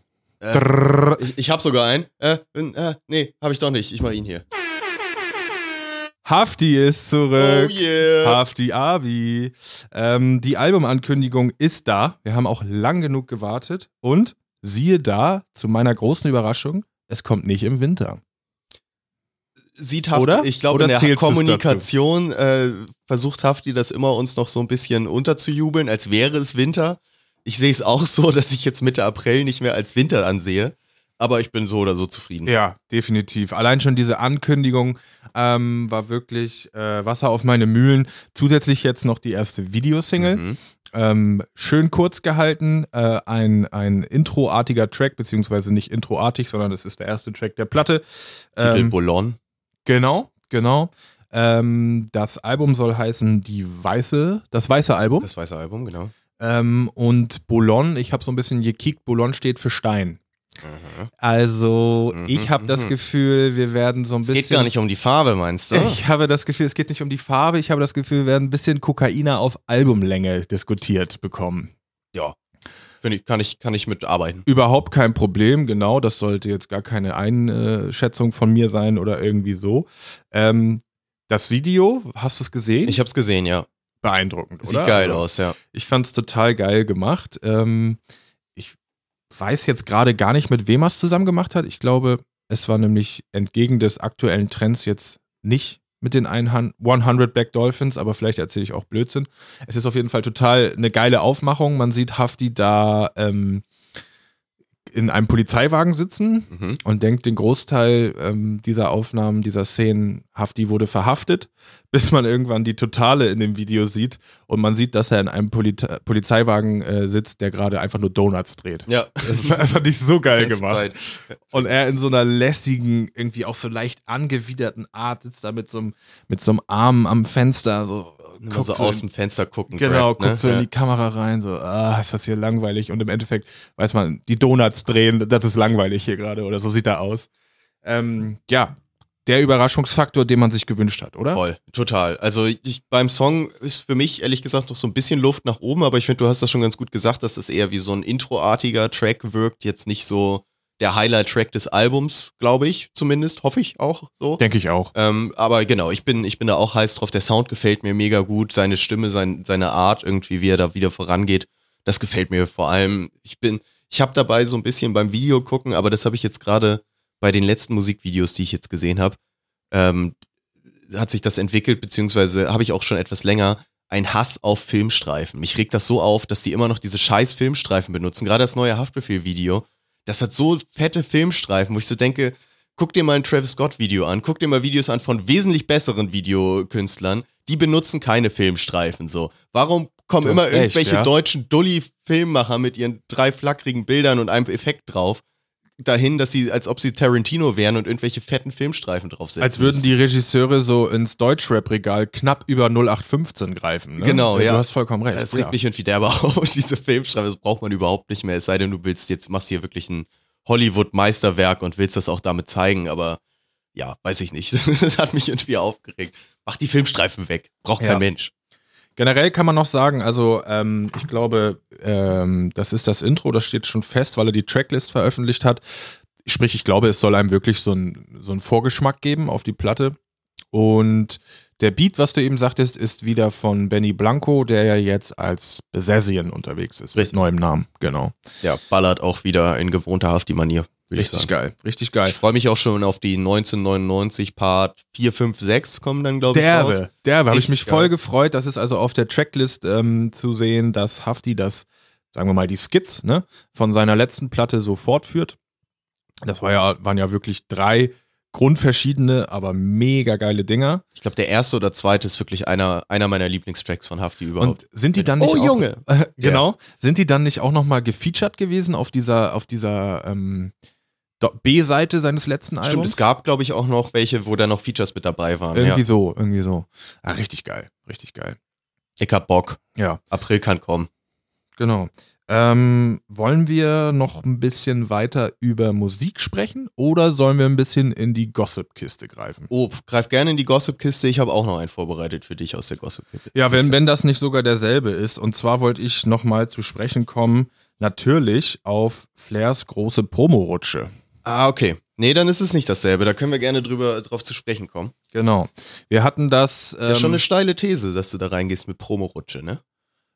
Äh, ich ich habe sogar einen. Äh, äh, nee, habe ich doch nicht. Ich mach ihn hier. Hafti ist zurück. Oh yeah. Hafti Abi. Ähm, die Albumankündigung ist da. Wir haben auch lang genug gewartet. Und siehe da, zu meiner großen Überraschung, es kommt nicht im Winter. Sieht Hafti, Oder? ich glaube, Oder in der Kommunikation äh, versucht Hafti das immer uns noch so ein bisschen unterzujubeln, als wäre es Winter. Ich sehe es auch so, dass ich jetzt Mitte April nicht mehr als Winter ansehe. Aber ich bin so oder so zufrieden. Ja, definitiv. Allein schon diese Ankündigung ähm, war wirklich äh, Wasser auf meine Mühlen. Zusätzlich jetzt noch die erste Videosingle. Mhm. Ähm, schön kurz gehalten, äh, ein, ein introartiger Track, beziehungsweise nicht introartig, sondern es ist der erste Track der Platte. Titel Ähm, Boulogne. genau, genau. Ähm, das Album soll heißen Die Weiße, das Weiße Album. Das weiße Album, genau. Ähm, und Boulogne, ich habe so ein bisschen gekickt, Boulogne steht für Stein. Also, Mhm, ich habe das mhm. Gefühl, wir werden so ein Es bisschen. geht gar nicht um die Farbe, meinst du? Ich habe das Gefühl, es geht nicht um die Farbe, ich habe das Gefühl, wir werden ein bisschen Kokainer auf Albumlänge diskutiert bekommen. ja. Ich, kann ich, kann ich mitarbeiten. Überhaupt kein Problem, genau, das sollte jetzt gar keine Einschätzung von mir sein oder irgendwie so. Ähm, das Video, hast du es gesehen? Ich habe es gesehen, ja. Beeindruckend, Sieht oder? geil Also, aus, ja. Ich fand es total geil gemacht. Ähm, ich weiß jetzt gerade gar nicht, mit wem er es zusammen gemacht hat. Ich glaube, es war nämlich entgegen des aktuellen Trends jetzt nicht mit den 100 Black Dolphins, aber vielleicht erzähle ich auch Blödsinn. Es ist auf jeden Fall total eine geile Aufmachung. Man sieht Hafti da ähm, in einem Polizeiwagen sitzen Mhm. und denkt den Großteil ähm, dieser Aufnahmen, dieser Szenen, Hafti wurde verhaftet, bis man irgendwann die Totale in dem Video sieht und man sieht, dass er in einem Poli Polizeiwagen äh, sitzt, der gerade einfach nur Donuts dreht. Ja. Das fand ich so geil gemacht. Zeit. Und er in so einer lästigen, irgendwie auch so leicht angewiderten Art sitzt da mit so einem, mit so einem Arm am Fenster, so, Immer guckt so so aus dem Fenster gucken. Genau, ne? guckt so in die Kamera rein, so, ah, ist das hier langweilig. Und im Endeffekt weiß man, die Donuts drehen, das ist langweilig hier gerade oder so sieht er aus. Ähm, ja, der Überraschungsfaktor, den man sich gewünscht hat, oder? Voll, total. Also ich, beim Song ist für mich ehrlich gesagt noch so ein bisschen Luft nach oben, aber ich finde, du hast das schon ganz gut gesagt, dass das eher wie so ein introartiger Track wirkt, jetzt nicht so der Highlight-Track des Albums, glaube ich, zumindest, hoffe ich auch so. Denke ich auch. Ähm, aber genau, ich bin, ich bin da auch heiß drauf. Der Sound gefällt mir mega gut, seine Stimme, sein, seine Art, irgendwie, wie er da wieder vorangeht, das gefällt mir vor allem. Ich bin, ich habe dabei so ein bisschen beim Video gucken, aber das habe ich jetzt gerade bei den letzten Musikvideos, die ich jetzt gesehen habe, ähm, hat sich das entwickelt, beziehungsweise habe ich auch schon etwas länger ein Hass auf Filmstreifen. Mich regt das so auf, dass die immer noch diese scheiß Filmstreifen benutzen. Gerade das neue Haftbefehl-Video, das hat so fette Filmstreifen, wo ich so denke, guck dir mal ein Travis Scott-Video an, guck dir mal Videos an von wesentlich besseren Videokünstlern, die benutzen keine Filmstreifen so. Warum kommen immer recht, irgendwelche ja. deutschen Dulli-Filmmacher mit ihren drei flackrigen Bildern und einem Effekt drauf? Dahin, dass sie, als ob sie Tarantino wären und irgendwelche fetten Filmstreifen draufsetzen. Als würden die Regisseure so ins Deutschrap-Regal knapp über 0815 greifen. Ne? Genau, ja. Du hast vollkommen recht. Das regt ja. mich irgendwie derbe auf, diese Filmstreifen, das braucht man überhaupt nicht mehr. Es sei denn, du willst jetzt, machst hier wirklich ein Hollywood-Meisterwerk und willst das auch damit zeigen, aber ja, weiß ich nicht. Das hat mich irgendwie aufgeregt. Mach die Filmstreifen weg. Braucht kein Ja. Mensch. Generell kann man noch sagen, also ähm, ich glaube, ähm, das ist das Intro, das steht schon fest, weil er die Tracklist veröffentlicht hat. Sprich, ich glaube, es soll einem wirklich so ein so einen Vorgeschmack geben auf die Platte. Und der Beat, was du eben sagtest, ist wieder von Benny Blanco, der ja jetzt als Besessien unterwegs ist. Richtig. Mit neuem Namen, genau. Ja, ballert auch wieder in gewohnter Hafti-Manier. Richtig geil, richtig geil. Ich freue mich auch schon auf die 1999 Part 4, 5, 6 kommen dann, glaube ich, raus. Derbe, derbe, habe ich mich Richtig voll geil. gefreut. Das ist also auf der Tracklist ähm, zu sehen, dass Hafti das, sagen wir mal, die Skits ne, von seiner letzten Platte so fortführt. Das war ja, waren ja wirklich drei grundverschiedene, aber mega geile Dinger. Ich glaube, der erste oder zweite ist wirklich einer, einer meiner Lieblingstracks von Hafti überhaupt. Und sind die dann nicht oh, auch, Junge! genau, sind die dann nicht auch nochmal gefeatured gewesen auf dieser, auf dieser ähm, B-Seite seines letzten Albums? Stimmt, es gab, glaube ich, auch noch welche, wo da noch Features mit dabei waren. irgendwie ja. so, irgendwie so. Ah, richtig geil, richtig geil. Ich hab Bock. Ja. April kann kommen. Genau. Ähm, wollen wir noch ein bisschen weiter über Musik sprechen oder sollen wir ein bisschen in die Gossip-Kiste greifen? Oh, greif gerne in die Gossip-Kiste. Ich habe auch noch einen vorbereitet für dich aus der Gossip-Kiste. Ja, wenn, wenn das nicht sogar derselbe ist. Und zwar wollte ich nochmal zu sprechen kommen, natürlich auf Flairs große Promorutsche. Ah, okay. Nee, dann ist es nicht dasselbe. Da können wir gerne drüber drauf zu sprechen kommen. Genau. Wir hatten das. Ist ja schon ähm, eine steile These, dass du da reingehst mit Promorutsche, ne?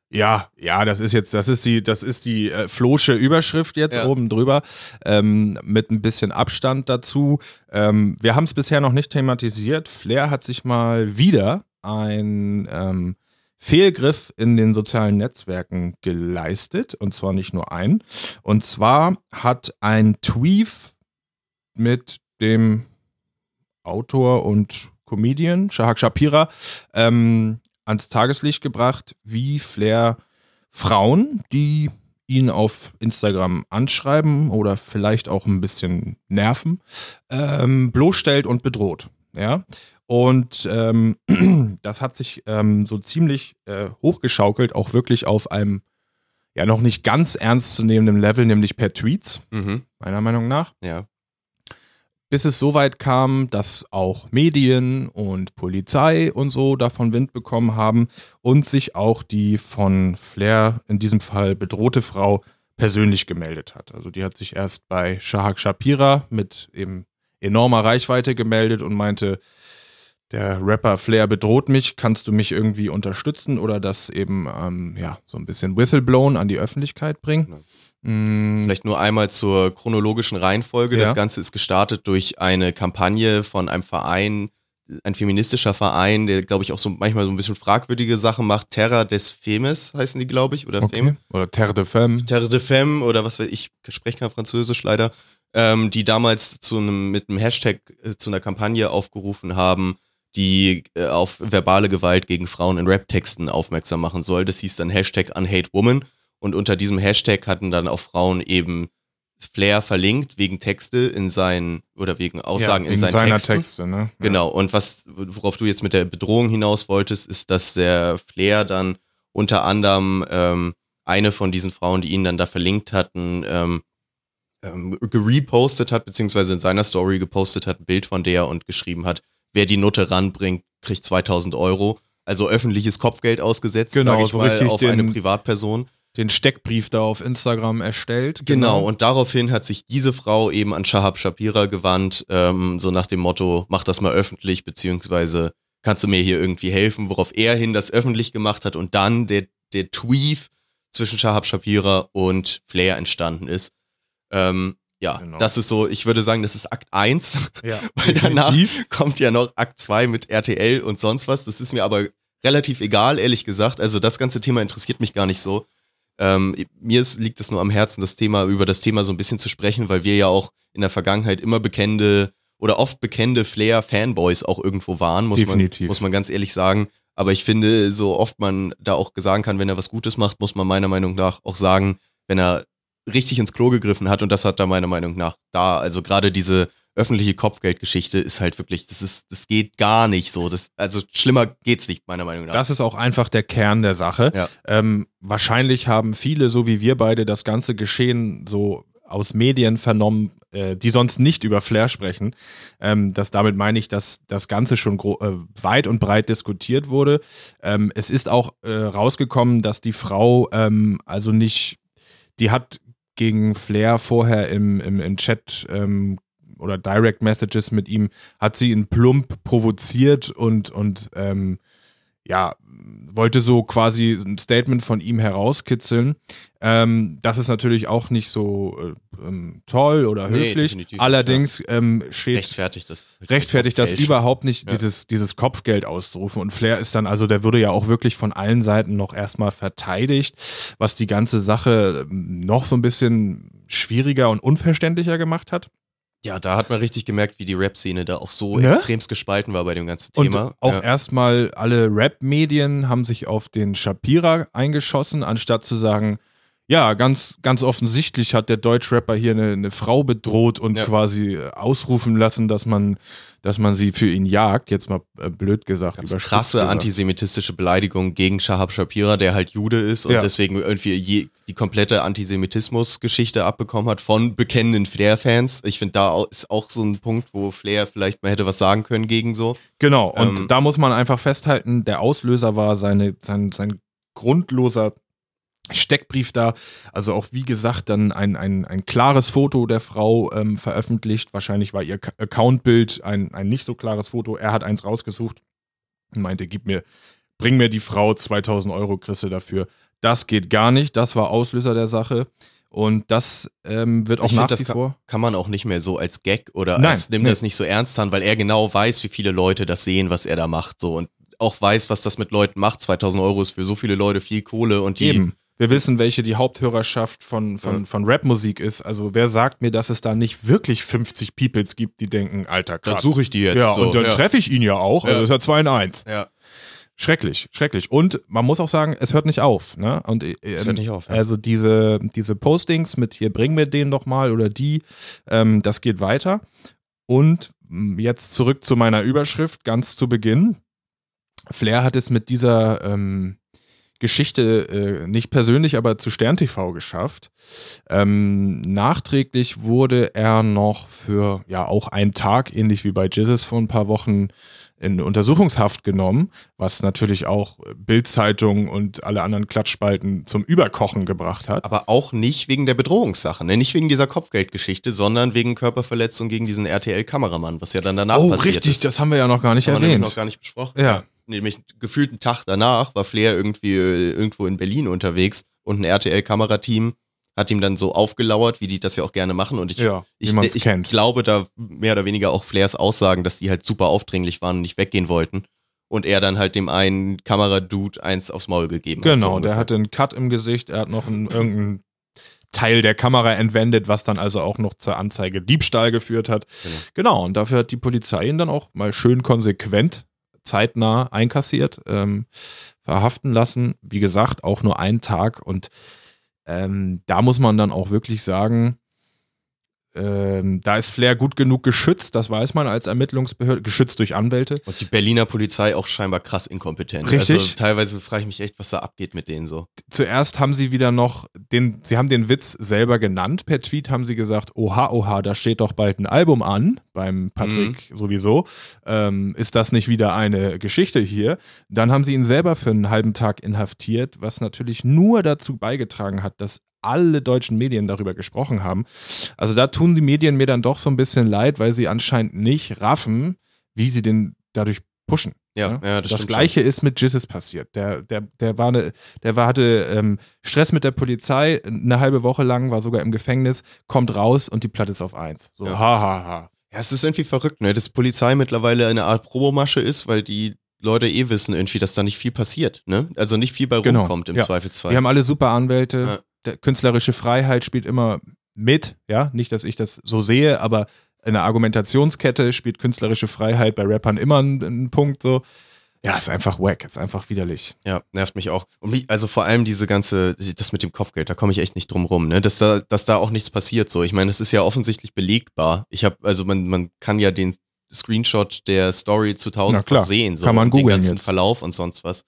Ja, ja, das ist jetzt, das ist die, das ist die äh, Flosche Überschrift jetzt Ja. oben drüber, ähm, mit ein bisschen Abstand dazu. Ähm, wir haben es bisher noch nicht thematisiert. Flair hat sich mal wieder ein ähm, Fehlgriff in den sozialen Netzwerken geleistet, und zwar nicht nur ein. Und zwar hat ein Tweet mit dem Autor und Comedian Shahak Shapira ähm, ans Tageslicht gebracht, wie Flair Frauen, die ihn auf Instagram anschreiben oder vielleicht auch ein bisschen nerven, ähm, bloßstellt und bedroht. Ja. Und ähm, das hat sich ähm, so ziemlich äh, hochgeschaukelt, auch wirklich auf einem ja noch nicht ganz ernstzunehmenden Level, nämlich per Tweets, Mhm. meiner Meinung nach Ja. Bis es so weit kam, dass auch Medien und Polizei und so davon Wind bekommen haben und sich auch die von Flair in diesem Fall bedrohte Frau persönlich gemeldet hat. Also die hat sich erst bei Shahak Shapira mit eben enormer Reichweite gemeldet und meinte, der Rapper Flair bedroht mich, kannst du mich irgendwie unterstützen oder das eben ähm, ja so ein bisschen Whistleblown an die Öffentlichkeit bringen? Mm, Vielleicht nur einmal zur chronologischen Reihenfolge. Ja. Das Ganze ist gestartet durch eine Kampagne von einem Verein, ein feministischer Verein, der, glaube ich, auch so manchmal so ein bisschen fragwürdige Sachen macht. Terra des Femes heißen die, glaube ich, oder okay. Femme. Oder Terre de Femme. Terre de Femme oder was weiß ich, ich spreche kein Französisch leider, ähm, die damals zu einem, mit einem Hashtag äh, zu einer Kampagne aufgerufen haben, die äh, auf verbale Gewalt gegen Frauen in Rap-Texten aufmerksam machen soll. Das hieß dann Hashtag UnhateWoman und unter diesem Hashtag hatten dann auch Frauen eben Flair verlinkt wegen Texte in seinen oder wegen Aussagen ja, in wegen seinen seiner Texten. Texte, ne? Genau, und was, worauf du jetzt mit der Bedrohung hinaus wolltest, ist, dass der Flair dann unter anderem ähm, eine von diesen Frauen, die ihn dann da verlinkt hatten, ähm, ähm, gerepostet hat, beziehungsweise in seiner Story gepostet hat, ein Bild von der und geschrieben hat, wer die Nutte ranbringt, kriegt 2000 Euro. Also öffentliches Kopfgeld ausgesetzt, Genau, sag ich so mal, richtig auf den- eine Privatperson. Den Steckbrief da auf Instagram erstellt. Genau, und daraufhin hat sich diese Frau eben an Shahab Shapira gewandt, ähm, so nach dem Motto, mach das mal öffentlich, beziehungsweise kannst du mir hier irgendwie helfen, worauf er hin das öffentlich gemacht hat und dann der, der Tweet zwischen Shahab Shapira und Flair entstanden ist. Ähm, ja, Genau. das ist so, ich würde sagen, das ist Akt 1, ja, weil danach kommt ja noch Akt 2 mit RTL und sonst was. Das ist mir aber relativ egal, ehrlich gesagt. Also das ganze Thema interessiert mich gar nicht so. Ähm, mir ist, liegt es nur am Herzen, das Thema, über das Thema so ein bisschen zu sprechen, weil wir ja auch in der Vergangenheit immer bekennende oder oft bekennende Flair-Fanboys auch irgendwo waren, muss Definitiv. man, muss man ganz ehrlich sagen. Aber ich finde, so oft man da auch sagen kann, wenn er was Gutes macht, muss man meiner Meinung nach auch sagen, wenn er richtig ins Klo gegriffen hat und das hat da meiner Meinung nach da, also gerade diese öffentliche Kopfgeldgeschichte ist halt wirklich, das ist, das geht gar nicht so. Das, also schlimmer geht's nicht, meiner Meinung nach. Das ist auch einfach der Kern der Sache. Ja. Ähm, wahrscheinlich haben viele, so wie wir beide, das ganze Geschehen so aus Medien vernommen, äh, die sonst nicht über Flair sprechen. Ähm, das, damit meine ich, dass das Ganze schon äh, weit und breit diskutiert wurde. Ähm, es ist auch äh, rausgekommen, dass die Frau ähm, also nicht, die hat gegen Flair vorher im, im, im Chat ähm, oder Direct Messages mit ihm, hat sie ihn plump provoziert und, und ähm, ja, wollte so quasi ein Statement von ihm herauskitzeln. Ähm, das ist natürlich auch nicht so äh, ähm, toll oder Nee, höflich. nicht, Allerdings ähm, steht rechtfertigt das. rechtfertigt das überhaupt nicht, Ja. dieses, dieses Kopfgeld auszurufen. Und Flair ist dann, also der würde ja auch wirklich von allen Seiten noch erstmal verteidigt, was die ganze Sache ähm, noch so ein bisschen schwieriger und unverständlicher gemacht hat. Ja, da hat man richtig gemerkt, wie die Rap-Szene da auch so Ne? extremst gespalten war bei dem ganzen Und Thema. auch ja. erstmal alle Rap-Medien haben sich auf den Shapira eingeschossen, anstatt zu sagen, ja, ganz, ganz offensichtlich hat der Deutschrapper hier eine, eine Frau bedroht und Ja. quasi äh, ausrufen lassen, dass man, dass man sie für ihn jagt. Jetzt mal äh, blöd gesagt. Krasse gesagt. antisemitistische Beleidigungen gegen Shahab Shapira, der halt Jude ist und Ja. deswegen irgendwie je, die komplette Antisemitismus-Geschichte abbekommen hat von bekennenden Flair-Fans. Ich finde, da ist auch so ein Punkt, wo Flair vielleicht mal hätte was sagen können gegen so. Genau, und Ähm, da muss man einfach festhalten, der Auslöser war seine, sein, sein grundloser Steckbrief da. Also auch wie gesagt, dann ein, ein, ein klares Foto der Frau ähm, veröffentlicht. Wahrscheinlich war ihr Ka- Accountbild ein, ein nicht so klares Foto. Er hat eins rausgesucht und meinte, gib mir, bring mir die Frau 2000 Euro, Chrisse dafür. Das geht gar nicht. Das war Auslöser der Sache. Und das ähm, wird auch Ich find, nach das wie kann- vor. Kann man auch nicht mehr so als Gag oder Nein, als nimm nee. das nicht so ernst an, weil er genau weiß, wie viele Leute das sehen, was er da macht. So und auch weiß, was das mit Leuten macht. 2000 Euro ist für so viele Leute viel Kohle und die Eben. Wir wissen, welche die Haupthörerschaft von, von, Ja. von Rapmusik ist. Also wer sagt mir, dass es da nicht wirklich 50 Peoples gibt, die denken, alter krass. Dann suche ich die jetzt. Ja, so. und dann ja. treffe ich ihn ja auch. Also ist ja 2 in 1. Ja. Schrecklich, schrecklich. Und man muss auch sagen, es hört nicht auf. Ne? Und, äh, Es hört nicht auf, ja. Also diese, diese Postings mit hier, bring mir den doch mal oder die, ähm, das geht weiter. Und mh, jetzt zurück zu meiner Überschrift, ganz zu Beginn. Flair hat es mit dieser ähm, Geschichte äh, nicht persönlich, aber zu Stern TV geschafft. Ähm, nachträglich wurde er noch für ja auch einen Tag, ähnlich wie bei Jesus vor ein paar Wochen, in Untersuchungshaft genommen, was natürlich auch Bildzeitung und alle anderen Klatschspalten zum Überkochen gebracht hat. Aber auch nicht wegen der Bedrohungssache, ne? nicht wegen dieser Kopfgeldgeschichte, sondern wegen Körperverletzung gegen diesen RTL-Kameramann, was ja dann danach oh, passiert richtig, ist. das haben wir ja noch gar nicht haben wir nämlich erwähnt. noch gar nicht besprochen. Ja. Nämlich gefühlt einen Tag danach war Flair irgendwie äh, irgendwo in Berlin unterwegs und ein RTL-Kamerateam hat ihm dann so aufgelauert, wie die das ja auch gerne machen. Und ich, Ja, ich, ich kennt. glaube da mehr oder weniger auch Flairs Aussagen, dass die halt super aufdringlich waren und nicht weggehen wollten. Und er dann halt dem einen Kameradude eins aufs Maul gegeben hat. so Genau, der ungefähr. hatte einen Cut im Gesicht, er hat noch einen, irgendeinen Teil der Kamera entwendet, was dann also auch noch zur Anzeige Diebstahl geführt hat. Genau. Genau, und dafür hat die Polizei ihn dann auch mal schön konsequent, zeitnah einkassiert, ähm, verhaften lassen. Wie gesagt, auch nur einen Tag und ähm, da muss man dann auch wirklich sagen, ähm, da ist Flair gut genug geschützt, das weiß man als Ermittlungsbehörde, geschützt durch Anwälte. Und die Berliner Polizei auch scheinbar krass inkompetent. Richtig. Also teilweise frage ich mich echt, was da abgeht mit denen so. zuerst haben sie wieder noch den, sie haben den Witz selber genannt. Per Tweet haben sie gesagt, oha, oha, da steht doch bald ein Album an, beim Patrick sowieso. Ähm, ist das nicht wieder eine Geschichte hier? Dann haben sie ihn selber für einen halben Tag inhaftiert, was natürlich nur dazu beigetragen hat, dass alle deutschen Medien darüber gesprochen haben. Also da tun die Medien mir dann doch so ein bisschen leid, weil sie anscheinend nicht raffen, wie sie den dadurch pushen. Ja, Ja, ja, das, das gleiche ist mit Jizzes passiert. Der, der, der war eine, der war, hatte ähm, Stress mit der Polizei, eine halbe Woche lang, war sogar im Gefängnis, kommt raus und die Platte ist auf eins. So, Ja. ha, ha, ha. Ja, es ist irgendwie verrückt, ne? Dass Polizei mittlerweile eine Art Probomasche ist, weil die Leute eh wissen irgendwie, dass da nicht viel passiert, ne? Also nicht viel bei Genau, rumkommt im ja. Zweifelsfall. Die haben alle super Anwälte. Künstlerische Freiheit spielt immer mit, ja, nicht, dass ich das so sehe, aber in der Argumentationskette spielt künstlerische Freiheit bei Rappern immer einen, Punkt so. Ja, ist einfach wack, ist einfach widerlich. Ja, nervt mich auch. Und mich, also vor allem diese ganze, das mit dem Kopfgeld, da komme ich echt nicht drum rum, ne? Dass da, dass da auch nichts passiert so. Ich meine, es ist ja offensichtlich belegbar. Ich habe, also man, man kann ja den Screenshot der Story zu Na 1000 klar, sehen, so kann man und den googeln ganzen jetzt. Verlauf und sonst was.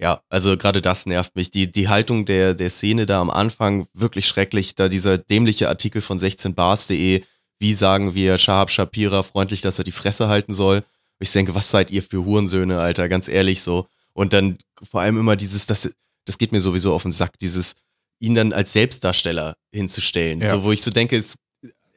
Ja, also gerade das nervt mich. Die, die Haltung der, der Szene da am Anfang, wirklich schrecklich. Da dieser dämliche Artikel von 16bars.de, wie sagen wir Shahab Shapira freundlich, dass er die Fresse halten soll. Ich denke, was seid ihr für Hurensöhne, Alter, ganz ehrlich so. Und dann vor allem immer dieses, das, das geht mir sowieso auf den Sack, dieses, ihn dann als Selbstdarsteller hinzustellen. Ja. So, wo ich so denke, es,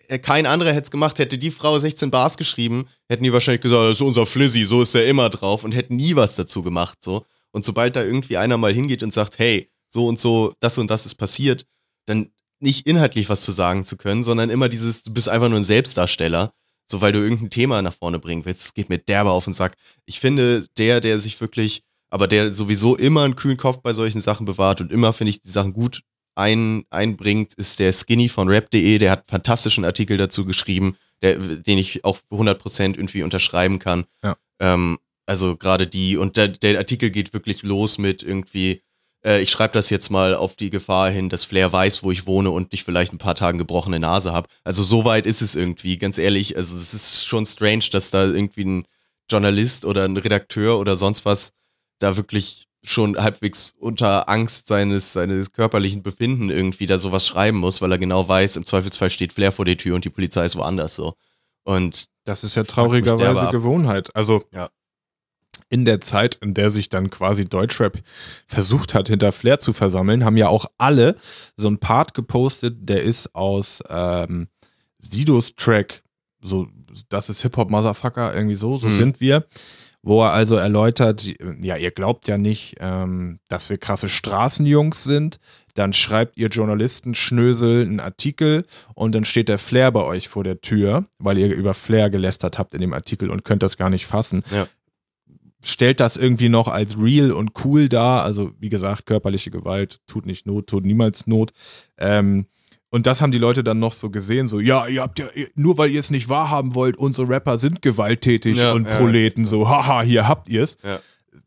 äh, kein anderer hätte es gemacht, hätte die Frau 16 Bars geschrieben, hätten die wahrscheinlich gesagt, das ist unser Flizzy, so ist er immer drauf und hätten nie was dazu gemacht, so. Und sobald da irgendwie einer mal hingeht und sagt, hey, so und so, das und das ist passiert, dann nicht inhaltlich was zu sagen zu können, sondern immer dieses, du bist einfach nur ein Selbstdarsteller, so weil du irgendein Thema nach vorne bringen willst. Das geht mir derbe auf den Sack. Ich finde, der, der sich wirklich, aber der sowieso immer einen kühlen Kopf bei solchen Sachen bewahrt und immer, finde ich, die Sachen gut ein, einbringt, ist der Skinny von rap.de. Der hat einen fantastischen Artikel dazu geschrieben, der, den ich auch 100% irgendwie unterschreiben kann. Ja. Ähm, also gerade die, und der, der Artikel geht wirklich los mit irgendwie, äh, ich schreibe das jetzt mal auf die Gefahr hin, dass Flair weiß, wo ich wohne und ich vielleicht ein paar Tage gebrochene Nase habe. Also so weit ist es irgendwie, ganz ehrlich. Also es ist schon strange, dass da irgendwie ein Journalist oder ein Redakteur oder sonst was da wirklich schon halbwegs unter Angst seines, seines körperlichen Befinden irgendwie da sowas schreiben muss, weil er genau weiß, im Zweifelsfall steht Flair vor der Tür und die Polizei ist woanders so. Und Das ist ja traurigerweise. Gewohnheit. Also Ja. In der Zeit, in der sich dann quasi Deutschrap versucht hat, hinter Flair zu versammeln, haben ja auch alle so einen Part gepostet, der ist aus ähm, Sidos Track, so, das ist Hip-Hop Motherfucker, irgendwie so, so Mhm. sind wir. Wo er also erläutert, ja, ihr glaubt ja nicht, ähm, dass wir krasse Straßenjungs sind. Dann schreibt ihr Journalisten Schnösel einen Artikel und dann steht der Flair bei euch vor der Tür, weil ihr über Flair gelästert habt in dem Artikel und könnt das gar nicht fassen. Ja. Stellt das irgendwie noch als real und cool dar. Also, wie gesagt, körperliche Gewalt tut nicht Not, tut niemals Not. Ähm, und das haben die Leute dann noch so gesehen, so, ja, ihr habt ja, ihr- nur weil ihr es nicht wahrhaben wollt, unsere Rapper sind gewalttätig Ja, und ja. Proleten, so, haha, hier habt ihr's. Ja.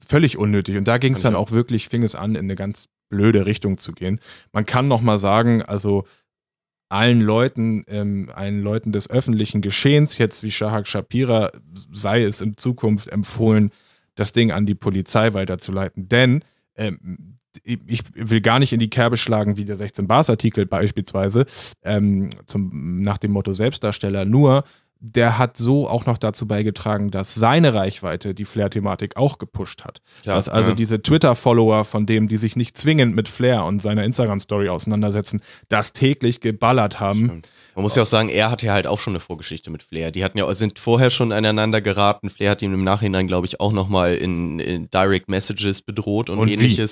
Völlig unnötig. Und da ging es dann Ja. auch wirklich, fing es an, in eine ganz blöde Richtung zu gehen. Man kann noch mal sagen, also allen Leuten, ähm, allen Leuten des öffentlichen Geschehens, jetzt wie Shahak Shapira, sei es in Zukunft empfohlen, das Ding an die Polizei weiterzuleiten. Denn ähm, ich will gar nicht in die Kerbe schlagen, wie der 16-Bars-Artikel beispielsweise, ähm, zum, nach dem Motto Selbstdarsteller, nur der hat so auch noch dazu beigetragen, dass seine Reichweite die Flair-Thematik auch gepusht hat. Klar, dass also ja. diese Twitter-Follower von dem, die sich nicht zwingend mit Flair und seiner Instagram-Story auseinandersetzen, das täglich geballert haben. Stimmt. Man muss ja auch sagen, er hatte ja halt auch schon eine Vorgeschichte mit Flair. Die hatten ja, sind vorher schon aneinander geraten. Flair hat ihn im Nachhinein, glaube ich, auch nochmal in, in Direct Messages bedroht und, Und wie?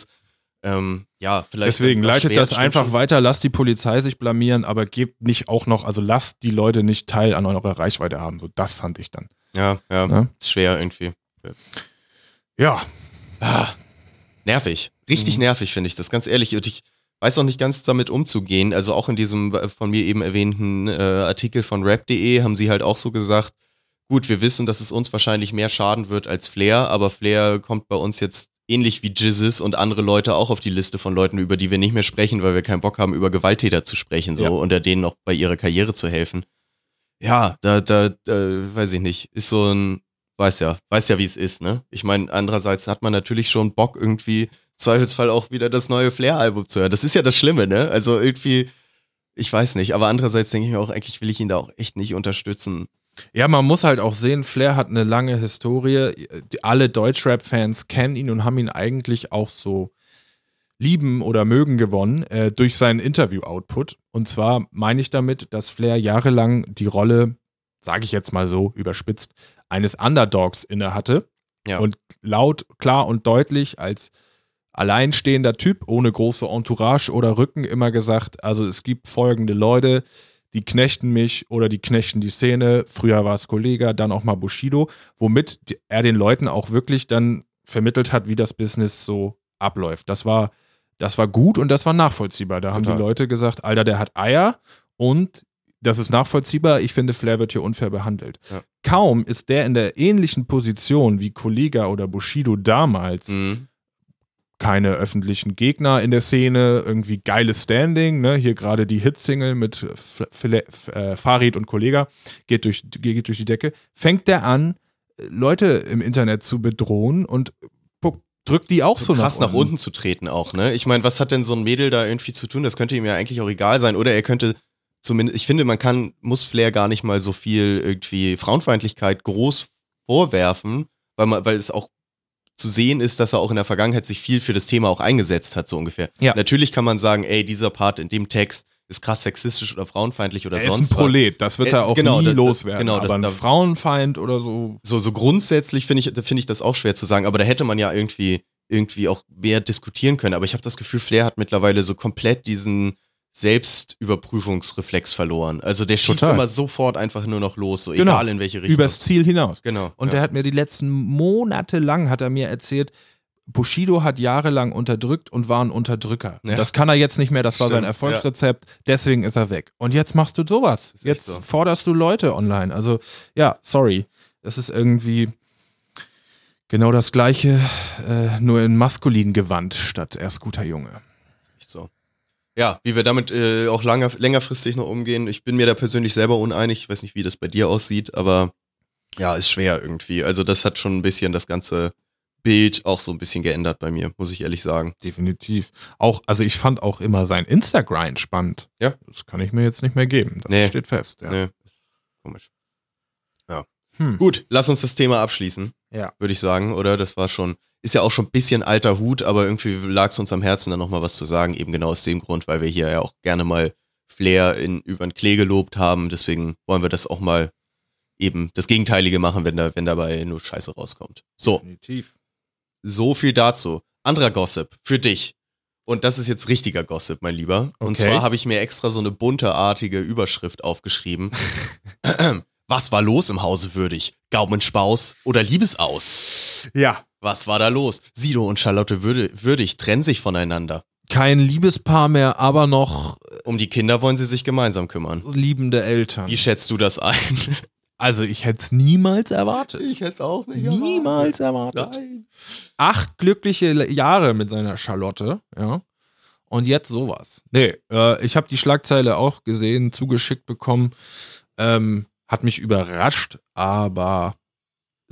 Ähm, ja, vielleicht. Deswegen leitet das einfach weiter, lasst die Polizei sich blamieren, aber gebt nicht auch noch, also lasst die Leute nicht Teil an eurer Reichweite haben. So, das fand ich dann. Ja, ja, Ja. ist schwer irgendwie. Ja, Ah, nervig. Richtig Mhm. nervig, finde ich das, ganz ehrlich. Und ich weiß auch nicht ganz damit umzugehen. Also auch in diesem äh, von mir eben erwähnten äh, Artikel von rap.de haben sie halt auch so gesagt, gut, wir wissen, dass es uns wahrscheinlich mehr schaden wird als Flair, aber Flair kommt bei uns jetzt ähnlich wie Jizzes und andere Leute auch auf die Liste von Leuten, über die wir nicht mehr sprechen, weil wir keinen Bock haben, über Gewalttäter zu sprechen, so, Ja. und denen auch bei ihrer Karriere zu helfen. Ja, da, da, da, weiß ich nicht, ist so ein, weiß ja, weiß ja, wie es ist, ne? Ich meine, andererseits hat man natürlich schon Bock, irgendwie Zweifelsfall auch wieder das neue Flair-Album zu hören. Das ist ja das Schlimme, ne? Also irgendwie, ich weiß nicht, aber andererseits denke ich mir auch, eigentlich will ich ihn da auch echt nicht unterstützen. Ja, man muss halt auch sehen, Flair hat eine lange Historie. Alle Deutschrap-Fans kennen ihn und haben ihn eigentlich auch so lieben oder mögen gewonnen äh, durch seinen Interview-Output. Und zwar meine ich damit, dass Flair jahrelang die Rolle, sage ich jetzt mal so überspitzt, eines Underdogs innehatte. Ja. Und laut, klar und deutlich als alleinstehender Typ, ohne große Entourage oder Rücken, immer gesagt, also es gibt folgende Leute, die knechten mich oder die knechten die Szene. Früher war es Kollega, dann auch mal Bushido, womit er den Leuten auch wirklich dann vermittelt hat, wie das Business so abläuft. Das war, das war gut und das war nachvollziehbar. Da haben Total. die Leute gesagt, Alter, der hat Eier und das ist nachvollziehbar. Ich finde, Flair wird hier unfair behandelt. Ja. Kaum ist der in der ähnlichen Position wie Kollega oder Bushido damals. Mhm. Keine öffentlichen Gegner in der Szene, irgendwie geiles Standing, ne? Hier gerade die Hitsingle mit F Fle- F äh, Farid und Kollega geht durch, geht durch die Decke. Fängt der an, Leute im Internet zu bedrohen und drückt die auch so, so krass nach unten zu treten auch, ne? Ich meine, was hat denn so ein Mädel da irgendwie zu tun? Das könnte ihm ja eigentlich auch egal sein. Oder er könnte zumindest, ich finde, man kann, muss Flair gar nicht mal so viel irgendwie Frauenfeindlichkeit groß vorwerfen, weil man, weil es auch zu sehen ist, dass er auch in der Vergangenheit sich viel für das Thema auch eingesetzt hat, so ungefähr. Ja. Natürlich kann man sagen, ey, dieser Part in dem Text ist krass sexistisch oder frauenfeindlich oder Er ist sonst ein Prolet, das wird Äh, er auch genau, nie das- das- loswerden. genau, das- aber ein da- Frauenfeind oder so. was. So, so grundsätzlich finde ich, finde ich das auch schwer zu sagen, aber da hätte man ja irgendwie, irgendwie auch mehr diskutieren können. Aber ich habe das Gefühl, Flair hat mittlerweile so komplett diesen Selbstüberprüfungsreflex verloren. Also der schießt Total. immer sofort einfach nur noch los, so Genau. egal in welche Richtung. Übers Ziel hinaus. genau. Und ja. der hat mir die letzten Monate lang, hat er mir erzählt, Bushido hat jahrelang unterdrückt und war ein Unterdrücker. Ja. Das kann er jetzt nicht mehr, das war sein Stimmt, Erfolgsrezept, deswegen ist er weg. Und jetzt machst du sowas. Jetzt so. forderst du Leute online. Also, ja, sorry. Das ist irgendwie genau das Gleiche, äh, nur in maskulin gewandt statt erst guter Junge. Ja, wie wir damit äh, auch langer, längerfristig noch umgehen. Ich bin mir da persönlich selber uneinig. Ich weiß nicht, wie das bei dir aussieht, aber ja, ist schwer irgendwie. Also das hat schon ein bisschen das ganze Bild auch so ein bisschen geändert bei mir, muss ich ehrlich sagen. Definitiv. Auch, also ich fand auch immer sein Instagram spannend. Ja. Das kann ich mir jetzt nicht mehr geben. Das Nee. steht fest. Ja. Nee, komisch. Ja. Hm. Gut, lass uns das Thema abschließen, Ja. würde ich sagen, oder? Das war schon, ist ja auch schon ein bisschen alter Hut, aber irgendwie lag es uns am Herzen, da nochmal was zu sagen, eben genau aus dem Grund, weil wir hier ja auch gerne mal Flair in, über den Klee gelobt haben. Deswegen wollen wir das auch mal eben das Gegenteilige machen, wenn, da, wenn dabei nur Scheiße rauskommt. So, Definitiv. so viel dazu. Anderer Gossip für dich. Und das ist jetzt richtiger Gossip, mein Lieber. Und Okay. zwar habe ich mir extra so eine bunteartige Überschrift aufgeschrieben. Was war los im Hause Würdig? Gaumenspaus oder Liebesaus? Ja. Was war da los? Sido und Charlotte Würde- Würdig trennen sich voneinander. Kein Liebespaar mehr, aber noch Um die Kinder wollen sie sich gemeinsam kümmern. liebende Eltern. Wie schätzt du das ein? Also ich hätte es niemals erwartet. hätte es auch nicht Niemals erwartet. Nein. Acht glückliche Jahre mit seiner Charlotte, ja. Und jetzt sowas. Nee, äh, ich habe die Schlagzeile auch gesehen, zugeschickt bekommen. Ähm, hat mich überrascht, aber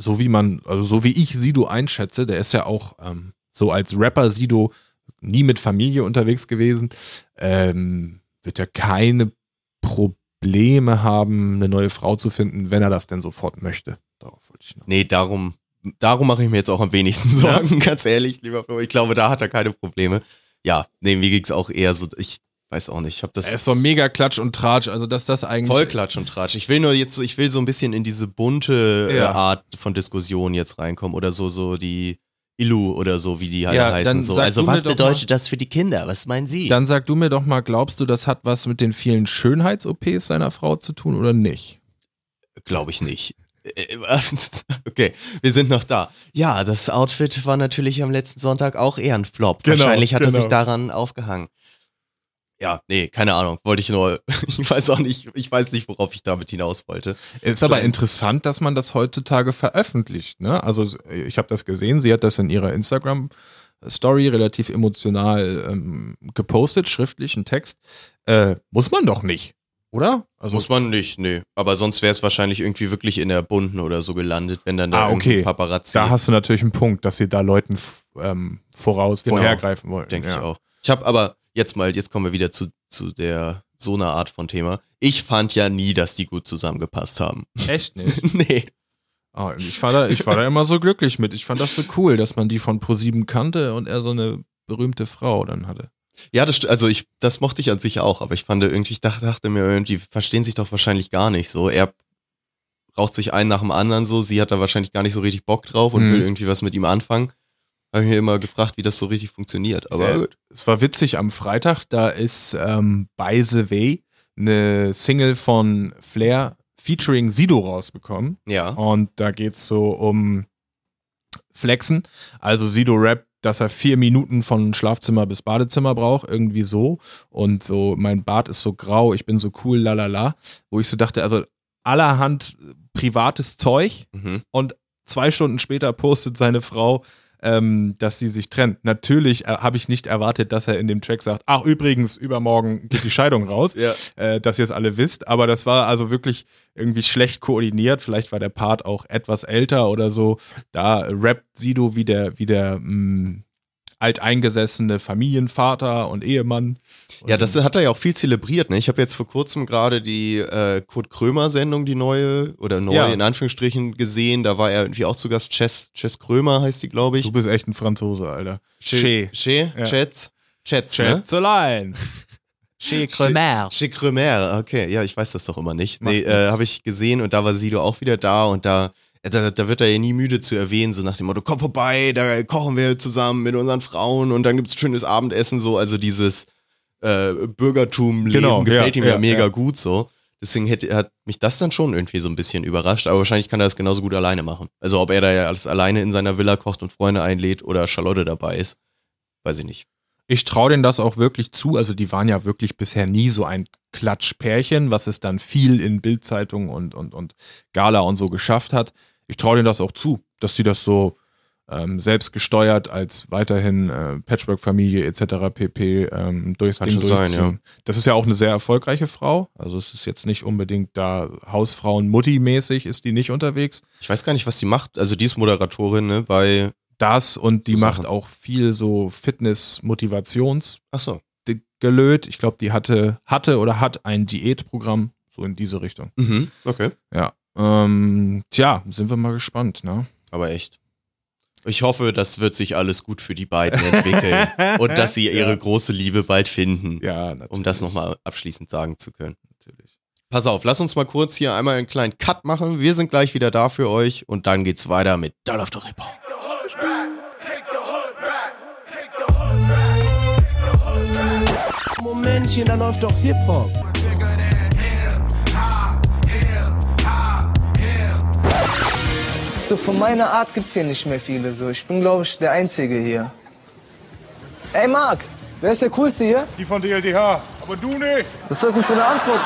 so wie man, also so wie ich Sido einschätze, der ist ja auch ähm, so als Rapper Sido nie mit Familie unterwegs gewesen, ähm, wird er keine Probleme haben, eine neue Frau zu finden, wenn er das denn sofort möchte. Darauf wollte ich noch. Nee, darum, darum mache ich mir jetzt auch am wenigsten Sorgen, ganz ehrlich, lieber Flo. Ich glaube, da hat er keine Probleme. Ja, nee, mir ging es auch eher so, ich weiß auch nicht, ich habe das Er ist so mega Klatsch und Tratsch, also dass das eigentlich. voll Klatsch und Tratsch. Ich will nur jetzt, ich will so ein bisschen in diese bunte äh, Ja. Art von Diskussion jetzt reinkommen oder so, so die Illu oder so, wie die halt Ja, heißen. So. Also was bedeutet das für die Kinder? Was meinen Sie? Dann sag du mir doch mal, glaubst du, das hat was mit den vielen Schönheits-OPs seiner Frau zu tun oder nicht? Glaube ich nicht. Äh, was? Okay, wir sind noch da. Ja, das Outfit war natürlich am letzten Sonntag auch eher ein Flop. Genau, Wahrscheinlich hat er genau. sich daran aufgehangen. Ja, nee, keine Ahnung. Wollte ich nur, ich weiß auch nicht, ich weiß nicht, worauf ich damit hinaus wollte. Ist aber interessant, dass man das heutzutage veröffentlicht. Ne? Also ich habe das gesehen, sie hat das in ihrer Instagram-Story relativ emotional ähm, gepostet, schriftlichen Text. Äh, muss man doch nicht, oder? Also Muss man nicht, nee. Aber sonst wäre es wahrscheinlich irgendwie wirklich in der Bunten oder so gelandet, wenn dann da Ah, okay. Paparazzi, da hast du natürlich einen Punkt, dass sie da Leuten ähm, voraus Genau. vorhergreifen wollen. denke ja. ich auch. Ich habe aber jetzt mal, jetzt kommen wir wieder zu, zu der so einer Art von Thema. Ich fand ja nie, dass die gut zusammengepasst haben. Echt nicht? nee. Ah, ich, war da, ich war da immer so glücklich mit. Ich fand das so cool, dass man die von ProSieben kannte und er so eine berühmte Frau dann hatte. Ja, das, also ich, das mochte ich an sich auch, aber ich fand irgendwie, ich dachte, dachte mir irgendwie, verstehen sich doch wahrscheinlich gar nicht so. Er raucht sich einen nach dem anderen so, sie hat da wahrscheinlich gar nicht so richtig Bock drauf und Mhm. will irgendwie was mit ihm anfangen. Habe ich mir immer gefragt, wie das so richtig funktioniert, aber. Es war witzig am Freitag, da ist ähm, By the Way eine Single von Flair featuring Sido rausbekommen. Ja. Und da geht es so um Flexen. Also Sido Rap dass er vier Minuten von Schlafzimmer bis Badezimmer braucht, irgendwie so. Und so, mein Bart ist so grau, ich bin so cool, lalala. Wo ich so dachte, also allerhand privates Zeug Mhm. und zwei Stunden später postet seine Frau, ähm, dass sie sich trennt. Natürlich äh, habe ich nicht erwartet, dass er in dem Track sagt, ach übrigens, übermorgen geht die Scheidung raus, Ja. äh, dass ihr es alle wisst. Aber das war also wirklich irgendwie schlecht koordiniert. Vielleicht war der Part auch etwas älter oder so. Da rappt Sido wie der, wie der mh, alteingesessene Familienvater und Ehemann. Ja, das hat er ja auch viel zelebriert. Ne? Ich habe jetzt vor kurzem gerade die äh, Kurt Krömer-Sendung, die neue, oder neue Ja. in Anführungsstrichen, gesehen. Da war er irgendwie auch zu Gast. Chess, Chess Krömer heißt die, glaube ich. Du bist echt ein Franzose, Alter. Che. Che? Ja. Chets? Chets, ne? Schätzelein. Chez Cremer. Chez Cremer, okay. Ja, ich weiß das doch immer nicht. Nee, äh, habe ich gesehen und da war Sido auch wieder da und da, äh, da, da wird er ja nie müde zu erwähnen, so nach dem Motto, komm vorbei, da kochen wir zusammen mit unseren Frauen und dann gibt's schönes Abendessen, so, also dieses äh, Bürgertum-Leben Genau, gefällt ja, ihm ja, ja, mega ja. gut so. Deswegen hätte, hat mich das dann schon irgendwie so ein bisschen überrascht, aber wahrscheinlich kann er das genauso gut alleine machen. Also ob er da ja alles alleine in seiner Villa kocht und Freunde einlädt oder Charlotte dabei ist, weiß ich nicht. Ich traue denen das auch wirklich zu. Also die waren ja wirklich bisher nie so ein Klatschpärchen, was es dann viel in Bildzeitung und, und, und Gala und so geschafft hat. Ich traue denen das auch zu, dass sie das so ähm, selbst gesteuert als weiterhin äh, Patchwork-Familie etc. pp. Ähm, durchs Kann Ding schon sein, durchziehen. ja. Das ist ja auch eine sehr erfolgreiche Frau. Also es ist jetzt nicht unbedingt da Hausfrauen-Mutti-mäßig ist die nicht unterwegs. Ich weiß gar nicht, was die macht. Also die ist Moderatorin, ne, bei, Das und die So macht Sachen. auch viel so Fitness-Motivations- ach so. gelöt. Ich glaube, die hatte, hatte oder hat ein Diätprogramm, so in diese Richtung. Mhm, okay. Ja. Ähm, tja, sind wir mal gespannt, ne? Aber echt. Ich hoffe, das wird sich alles gut für die beiden entwickeln und dass sie ihre Ja. große Liebe bald finden, Ja, natürlich. um das nochmal abschließend sagen zu können. Natürlich. Pass auf, lass uns mal kurz hier einmal einen kleinen Cut machen. Wir sind gleich wieder da für euch und dann geht's weiter mit Doll of the Ripper. Momentchen, da läuft doch Hip-Hop. So, von meiner Art gibt's hier nicht mehr viele. So, ich bin, glaube ich, der Einzige hier. Ey, Marc, wer ist der Coolste hier? Die von DLDH. Aber du nicht. Was ist das denn für eine Antwort?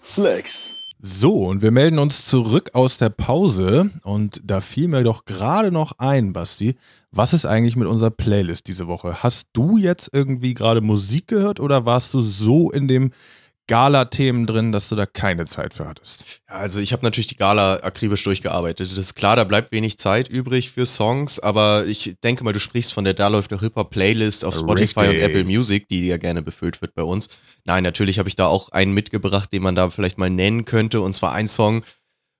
Flex. So, und wir melden uns zurück aus der Pause. Und da fiel mir doch gerade noch ein, Basti. Was ist eigentlich mit unserer Playlist diese Woche? Hast du jetzt irgendwie gerade Musik gehört oder warst du so in dem Gala-Themen drin, dass du da keine Zeit für hattest? Ja, also ich habe natürlich die Gala akribisch durchgearbeitet. Das ist klar, da bleibt wenig Zeit übrig für Songs, aber ich denke mal, du sprichst von der Da läuft der Hip-Hop Playlist auf Spotify Richtig. und Apple Music, die ja gerne befüllt wird bei uns. Nein, natürlich habe ich da auch einen mitgebracht, den man da vielleicht mal nennen könnte und zwar ein Song,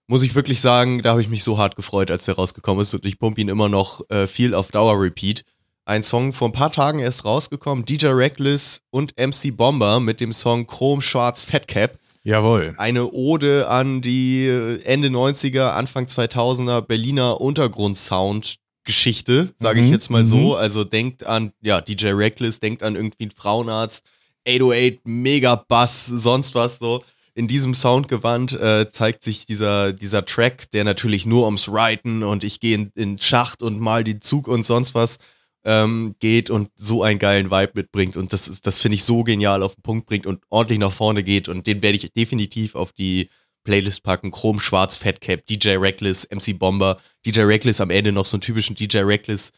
muss ich wirklich sagen, da habe ich mich so hart gefreut, als der rausgekommen ist und ich pumpe ihn immer noch äh, viel auf Dauer-Repeat. Ein Song vor ein paar Tagen erst rausgekommen, DJ Reckless und MC Bomber mit dem Song Chrome Schwarz Fat Cap Jawohl. eine Ode an die äh, Ende 90er, Anfang 2000er Berliner Untergrund-Sound-Geschichte, sage ich Mhm, jetzt mal mhm. so. Also denkt an, ja, DJ Reckless, denkt an irgendwie einen Frauenarzt, 808, Megabass, sonst was so. In diesem Soundgewand äh, zeigt sich dieser, dieser Track, der natürlich nur ums Reiten und ich gehe in, in den Schacht und mal den Zug und sonst was ähm, geht und so einen geilen Vibe mitbringt. Und das ist, das finde ich so genial auf den Punkt bringt und ordentlich nach vorne geht. Und den werde ich definitiv auf die Playlist packen. Chrom, Schwarz, Fat Cap, DJ Reckless, MC Bomber. DJ Reckless am Ende noch so einen typischen DJ Reckless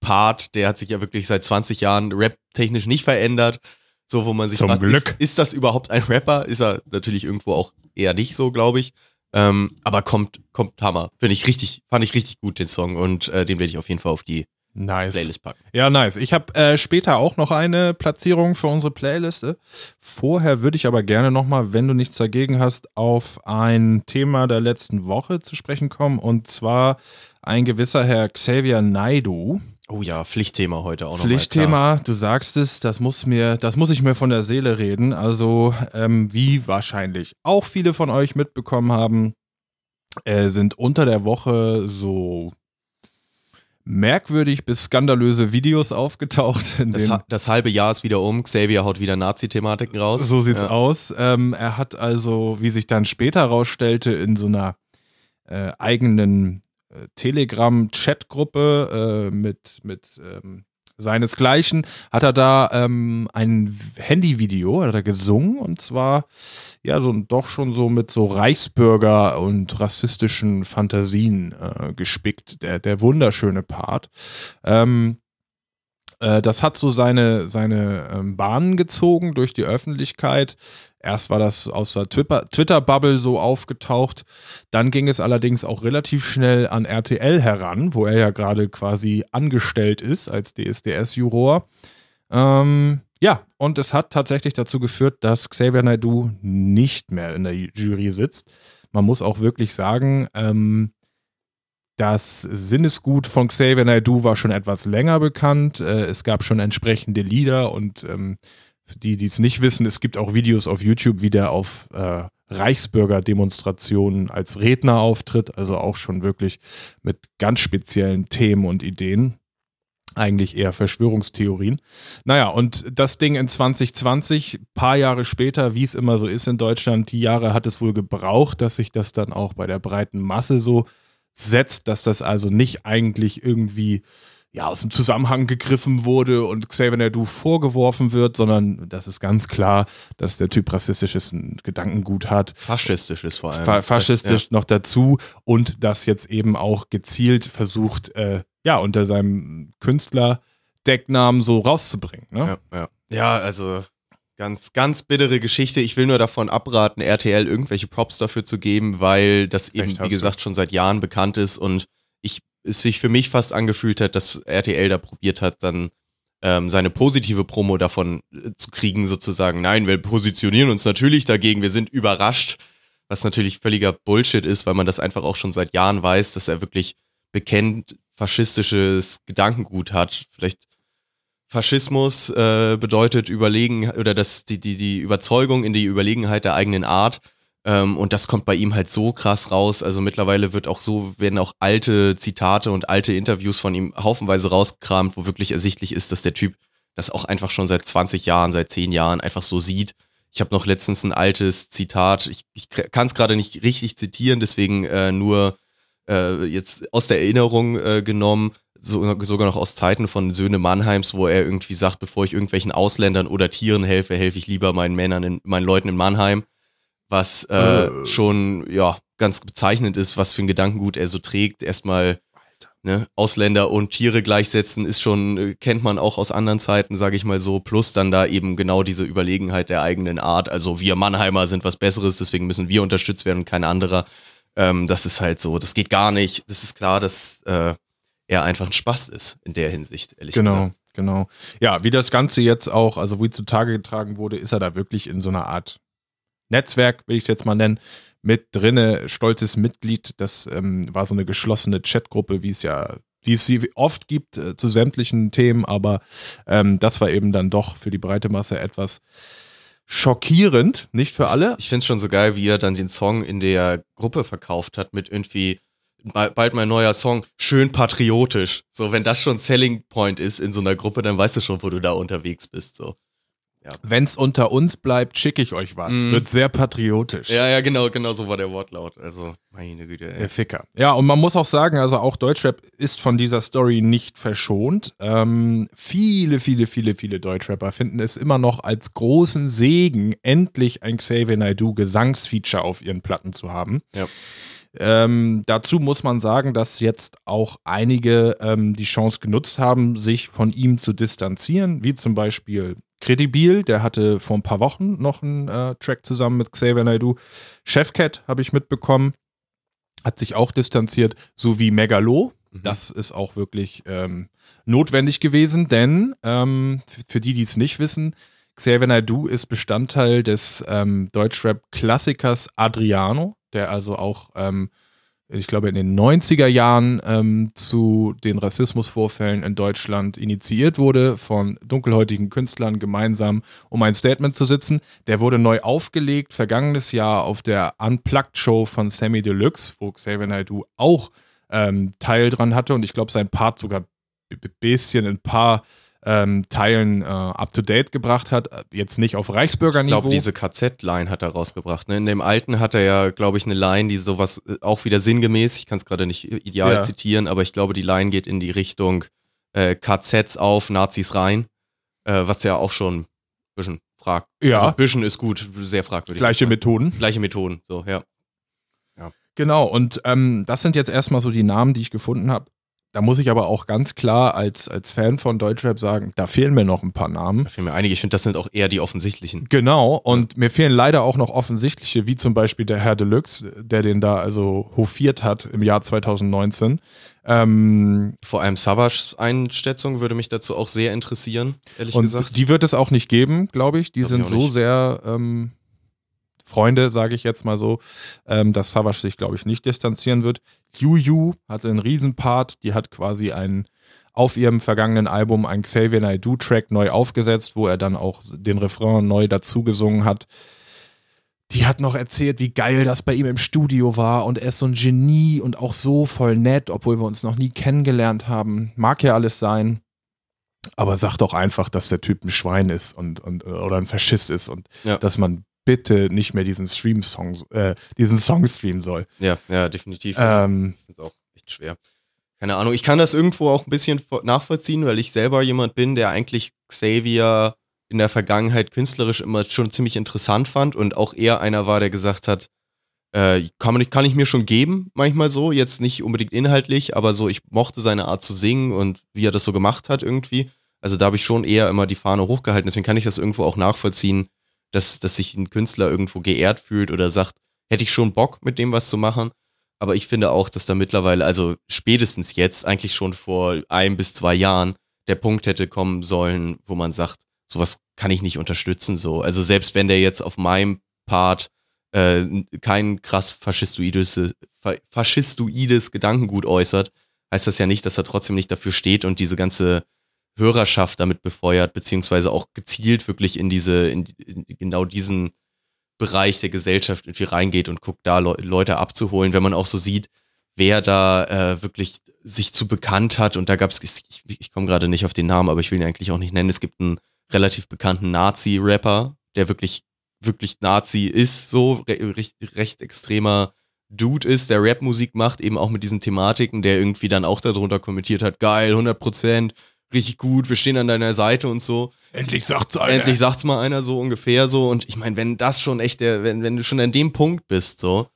Part. Der hat sich ja wirklich seit 20 Jahren rap-technisch nicht verändert. So, wo man sich Zum fragt, Glück. Ist, ist das überhaupt ein Rapper? Ist er natürlich irgendwo auch eher nicht so, glaube ich. Ähm, aber kommt, kommt Hammer. Finde ich richtig, fand ich richtig gut, den Song. Und äh, den werde ich auf jeden Fall auf die Nice. Playlist packen. Ja, nice. Ich habe äh, später auch noch eine Platzierung für unsere Playliste. Vorher würde ich aber gerne nochmal, wenn du nichts dagegen hast, auf ein Thema der letzten Woche zu sprechen kommen. Und zwar ein gewisser Herr Xavier Naidu. Oh ja, Pflichtthema heute auch noch. Mal, Pflichtthema, du sagst es, das muss mir, das muss ich mir von der Seele reden. Also, ähm, wie wahrscheinlich auch viele von euch mitbekommen haben, äh, sind unter der Woche so merkwürdig bis skandalöse Videos aufgetaucht. Das, das halbe Jahr ist wieder um. Xavier haut wieder Nazi-Thematiken raus. So sieht's ja. aus. Ähm, er hat also, wie sich dann später herausstellte, in so einer äh, eigenen äh, Telegram-Chatgruppe äh, mit, mit ähm, seinesgleichen, hat er da ähm, ein Handyvideo, hat er gesungen und zwar ja so doch schon so mit so Reichsbürger und rassistischen Fantasien äh, gespickt. Der, der wunderschöne Part. Ähm, äh, das hat so seine, seine ähm, Bahnen gezogen durch die Öffentlichkeit. Erst war das aus der Twitter-Bubble so aufgetaucht. Dann ging es allerdings auch relativ schnell an RTL heran, wo er ja gerade quasi angestellt ist als DSDS-Juror. Ähm, ja, und es hat tatsächlich dazu geführt, dass Xavier Naidoo nicht mehr in der Jury sitzt. Man muss auch wirklich sagen, ähm, das Sinnesgut von Xavier Naidoo war schon etwas länger bekannt. Äh, es gab schon entsprechende Lieder und ähm, die, die es nicht wissen, es gibt auch Videos auf YouTube, wie der auf äh, Reichsbürger-Demonstrationen als Redner auftritt. Also auch schon wirklich mit ganz speziellen Themen und Ideen. Eigentlich eher Verschwörungstheorien. Naja, und das Ding in 2020, paar Jahre später, wie es immer so ist in Deutschland, die Jahre hat es wohl gebraucht, dass sich das dann auch bei der breiten Masse so setzt, dass das also nicht eigentlich irgendwie ja, aus dem Zusammenhang gegriffen wurde und Xavier Naidoo vorgeworfen wird, sondern das ist ganz klar, dass der Typ rassistisches Gedankengut hat. Faschistisches vor allem. Fa faschistisch das, ja. noch dazu und das jetzt eben auch gezielt versucht, äh, ja, unter seinem Künstlerdecknamen so rauszubringen. Ne? Ja, ja. ja, also Ganz, ganz bittere Geschichte. Ich will nur davon abraten, RTL irgendwelche Props dafür zu geben, weil das eben, wie gesagt, du. schon seit Jahren bekannt ist und ich, es sich für mich fast angefühlt hat, dass RTL da probiert hat, dann ähm, seine positive Promo davon äh, zu kriegen, sozusagen. Nein, wir positionieren uns natürlich dagegen, wir sind überrascht, was natürlich völliger Bullshit ist, weil man das einfach auch schon seit Jahren weiß, dass er wirklich bekennt faschistisches Gedankengut hat. Vielleicht Faschismus äh, bedeutet überlegen oder das, die, die, die Überzeugung in die Überlegenheit der eigenen Art. Ähm, und das kommt bei ihm halt so krass raus. Also mittlerweile wird auch so, werden auch alte Zitate und alte Interviews von ihm haufenweise rausgekramt, wo wirklich ersichtlich ist, dass der Typ das auch einfach schon seit 20 Jahren, seit 10 Jahren einfach so sieht. Ich habe noch letztens ein altes Zitat, ich, ich kann es gerade nicht richtig zitieren, deswegen äh, nur äh, jetzt aus der Erinnerung äh, genommen so, sogar noch aus Zeiten von Söhne Mannheims, wo er irgendwie sagt, bevor ich irgendwelchen Ausländern oder Tieren helfe, helfe ich lieber meinen Männern, in, meinen Leuten in Mannheim. Was äh, äh. schon, ja, ganz bezeichnend ist, was für ein Gedankengut er so trägt. Erstmal ne, Ausländer und Tiere gleichsetzen, ist schon, äh, kennt man auch aus anderen Zeiten, sage ich mal so. Plus dann da eben genau diese Überlegenheit der eigenen Art. Also wir Mannheimer sind was Besseres, deswegen müssen wir unterstützt werden und kein anderer. Ähm, das ist halt so, das geht gar nicht. Das ist klar, dass äh, er einfach ein Spaß ist in der Hinsicht, ehrlich genau. gesagt. Genau, genau. Ja, wie das Ganze jetzt auch, also wie zutage getragen wurde, ist er da wirklich in so einer Art Netzwerk, will ich es jetzt mal nennen, mit drinne, stolzes Mitglied. Das ähm, war so eine geschlossene Chatgruppe, wie es ja, wie es sie oft gibt äh, zu sämtlichen Themen, aber ähm, das war eben dann doch für die breite Masse etwas schockierend, nicht für alle. Ich finde es schon so geil, wie er dann den Song in der Gruppe verkauft hat mit irgendwie bald mein neuer Song, schön patriotisch. So, wenn das schon Selling Point ist in so einer Gruppe, dann weißt du schon, wo du da unterwegs bist. So. Ja. Wenn es unter uns bleibt, schicke ich euch was. Mm. Wird sehr patriotisch. Ja, ja, genau, genau so war der Wortlaut. Also, meine Güte. Ey. Der Ficker. Ja, und man muss auch sagen, also auch Deutschrap ist von dieser Story nicht verschont. Ähm, viele, viele, viele, viele Deutschrapper finden es immer noch als großen Segen, endlich ein Xavier Naidoo Gesangsfeature auf ihren Platten zu haben. Ja. Ähm, dazu muss man sagen, dass jetzt auch einige ähm, die Chance genutzt haben, sich von ihm zu distanzieren, wie zum Beispiel Credibil, der hatte vor ein paar Wochen noch einen äh, Track zusammen mit Xavier Naidoo. Chefcat habe ich mitbekommen, hat sich auch distanziert, sowie Megalo. Mhm. Das ist auch wirklich ähm, notwendig gewesen, denn ähm, für die, die es nicht wissen, Xavier Naidoo ist Bestandteil des ähm, Deutschrap-Klassikers Adriano der also auch, ähm, ich glaube, in den 90er Jahren ähm, zu den Rassismusvorfällen in Deutschland initiiert wurde von dunkelhäutigen Künstlern gemeinsam, um ein Statement zu sitzen. Der wurde neu aufgelegt, vergangenes Jahr auf der Unplugged-Show von Sammy Deluxe, wo Xavier Naidoo auch ähm, Teil dran hatte und ich glaube, sein Part sogar ein bisschen ein paar ähm, Teilen äh, up-to-date gebracht hat. Jetzt nicht auf Ich Reichsbürgerniveau. glaube, diese KZ-Line hat er rausgebracht. Ne? In dem alten hat er ja, glaube ich, eine Line, die sowas äh, auch wieder sinngemäß, ich kann es gerade nicht ideal Ja. zitieren, aber ich glaube, die Line geht in die Richtung äh, KZs auf, Nazis rein, äh, was ja auch schon ein bisschen frag. Ja. Also ein bisschen ist gut, sehr fragwürdig. Gleiche Methoden. Gleiche Methoden, so, ja. Genau, und ähm, das sind jetzt erstmal so die Namen, die ich gefunden habe. Da muss ich aber auch ganz klar als, als Fan von Deutschrap sagen, da fehlen mir noch ein paar Namen. Da fehlen mir einige. Ich finde, das sind auch eher die offensichtlichen. Genau, und mir fehlen leider auch noch offensichtliche, wie zum Beispiel der Herr Deluxe, der den da also hofiert hat im Jahr 2019. Ähm, Vor allem Savage Einschätzung würde mich dazu auch sehr interessieren, ehrlich und gesagt. die wird es auch nicht geben, glaube ich. Die Glaub sind so sehr ähm, Freunde, sage ich jetzt mal so, ähm, dass Savage sich, glaube ich, nicht distanzieren wird. Yu hatte einen Riesenpart, die hat quasi einen auf ihrem vergangenen Album ein Xavier Naidoo Track neu aufgesetzt, wo er dann auch den Refrain neu dazu gesungen hat. Die hat noch erzählt, wie geil das bei ihm im Studio war und er ist so ein Genie und auch so voll nett, obwohl wir uns noch nie kennengelernt haben. Mag ja alles sein. Aber sag doch einfach, dass der Typ ein Schwein ist und, und oder ein Faschist ist und Ja. dass man bitte nicht mehr diesen Stream-Song, äh, diesen Song streamen soll. Ja, ja, definitiv. Das- Ähm, finde es auch echt schwer. Keine Ahnung. Ich kann das irgendwo auch ein bisschen vo- nachvollziehen, weil ich selber jemand bin, der eigentlich Xavier in der Vergangenheit künstlerisch immer schon ziemlich interessant fand und auch eher einer war, der gesagt hat, äh, kann, man, kann ich mir schon geben, manchmal so, jetzt nicht unbedingt inhaltlich, aber so, ich mochte seine Art zu singen und wie er das so gemacht hat irgendwie. Also da habe ich schon eher immer die Fahne hochgehalten. Deswegen kann ich das irgendwo auch nachvollziehen, dass, dass sich ein Künstler irgendwo geehrt fühlt oder sagt, hätte ich schon Bock, mit dem was zu machen. Aber ich finde auch, dass da mittlerweile, also spätestens jetzt, eigentlich schon vor ein bis zwei Jahren, der Punkt hätte kommen sollen, wo man sagt, sowas kann ich nicht unterstützen. So. Also selbst wenn der jetzt auf meinem Part äh, kein krass faschistoides, fa- faschistoides Gedankengut äußert, heißt das ja nicht, dass er trotzdem nicht dafür steht und diese ganze Hörerschaft damit befeuert, beziehungsweise auch gezielt wirklich in diese, in, in genau diesen Bereich der Gesellschaft irgendwie reingeht und guckt, da Leu- Leute abzuholen, wenn man auch so sieht, wer da äh, wirklich sich zu bekannt hat. Und da gab es, ich, ich komme gerade nicht auf den Namen, aber ich will ihn eigentlich auch nicht nennen. Es gibt einen relativ bekannten Nazi-Rapper, der wirklich, wirklich Nazi ist, so re recht, recht extremer Dude ist, der Rapmusik macht, eben auch mit diesen Thematiken, der irgendwie dann auch darunter kommentiert hat, geil, 100 Prozent, richtig gut, wir stehen an deiner Seite und so. endlich sagt's einer. Endlich sagt's mal einer so ungefähr so. Und ich meine, wenn das schon echt der, wenn, wenn du schon an dem Punkt bist, so,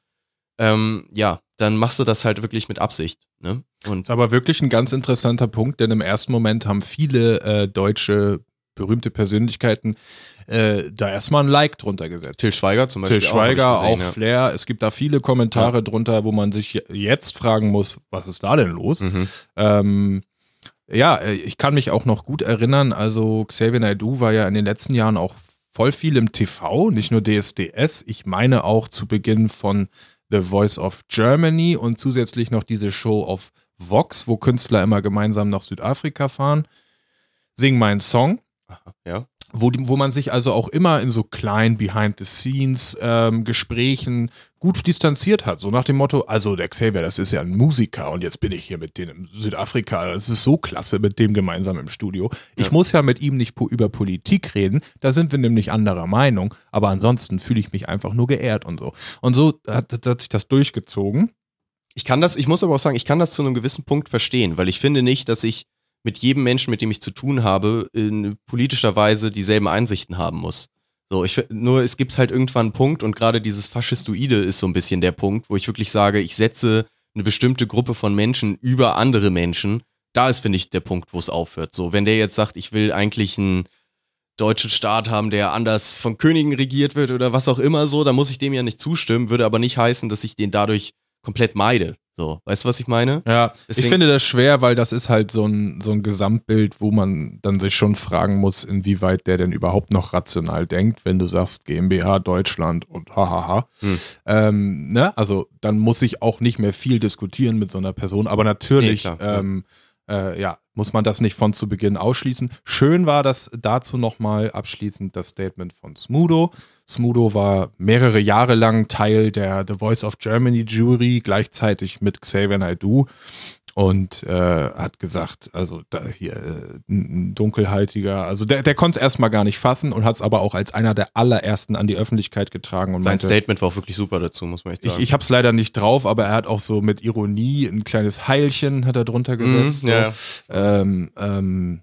ähm, ja, dann machst du das halt wirklich mit Absicht. Ne? Und ist aber wirklich ein ganz interessanter Punkt, denn im ersten Moment haben viele äh, deutsche berühmte Persönlichkeiten äh, da erstmal ein Like drunter gesetzt. Till Schweiger zum Beispiel. Till Schweiger, auch, ich auch gesehen, Flair. Es gibt da viele Kommentare drunter, wo man sich jetzt fragen muss, was ist da denn los? ja. Mhm. Ähm, ja, äh, ich kann mich auch noch gut erinnern, also Xavier Naidoo war ja in den letzten Jahren auch voll viel im TV, nicht nur DSDS. Ich meine auch zu Beginn von The Voice of Germany und zusätzlich noch diese Show auf Vox, wo Künstler immer gemeinsam nach Südafrika fahren. Sing meinen Song Aha, ja. Wo, wo man sich also auch immer in so kleinen Behind-the-Scenes-Gesprächen gut distanziert hat. So nach dem Motto, also der Xavier, das ist ja ein Musiker und jetzt bin ich hier mit denen in Südafrika. Das ist so klasse mit dem gemeinsam im Studio. Ich Ja. muss ja mit ihm nicht po- über Politik reden, da sind wir nämlich anderer Meinung. Aber ansonsten fühle ich mich einfach nur geehrt und so. Und so hat, hat sich das durchgezogen. Ich kann das, ich muss aber auch sagen, ich kann das zu einem gewissen Punkt verstehen, weil ich finde nicht, dass ich mit jedem Menschen, mit dem ich zu tun habe, in politischer Weise dieselben Einsichten haben muss. So, ich nur es gibt halt irgendwann einen Punkt und gerade dieses Faschistoide ist so ein bisschen der Punkt, wo ich wirklich sage, ich setze eine bestimmte Gruppe von Menschen über andere Menschen. Da ist, finde ich, der Punkt, wo es aufhört. So, wenn der jetzt sagt, ich will eigentlich einen deutschen Staat haben, der anders von Königen regiert wird oder was auch immer so, dann muss ich dem ja nicht zustimmen, würde aber nicht heißen, dass ich den dadurch komplett meide. So, weißt du, was ich meine? Ja, Deswegen- ich finde das schwer, weil das ist halt so ein, so ein Gesamtbild, wo man dann sich schon fragen muss, inwieweit der denn überhaupt noch rational denkt, wenn du sagst GmbH Deutschland und hahaha. Hm. Ähm, ne? Also dann muss ich auch nicht mehr viel diskutieren mit so einer Person, aber natürlich Nee, klar, ja. Äh, ja, muss man das nicht von zu Beginn ausschließen. Schön war das dazu nochmal abschließend das Statement von Smudo. Smudo war mehrere Jahre lang Teil der The Voice of Germany Jury, gleichzeitig mit Xavier Naidoo. Und äh, hat gesagt, also da hier äh, ein dunkelhaltiger, also der, der konnte es erstmal gar nicht fassen und hat es aber auch als einer der allerersten an die Öffentlichkeit getragen. Und Sein meinte, Statement war auch wirklich super dazu, muss man echt ich, sagen. ich habe es leider nicht drauf, aber er hat auch so mit Ironie ein kleines Heilchen hat er drunter gesetzt. Mhm, ja. so. ähm, ähm,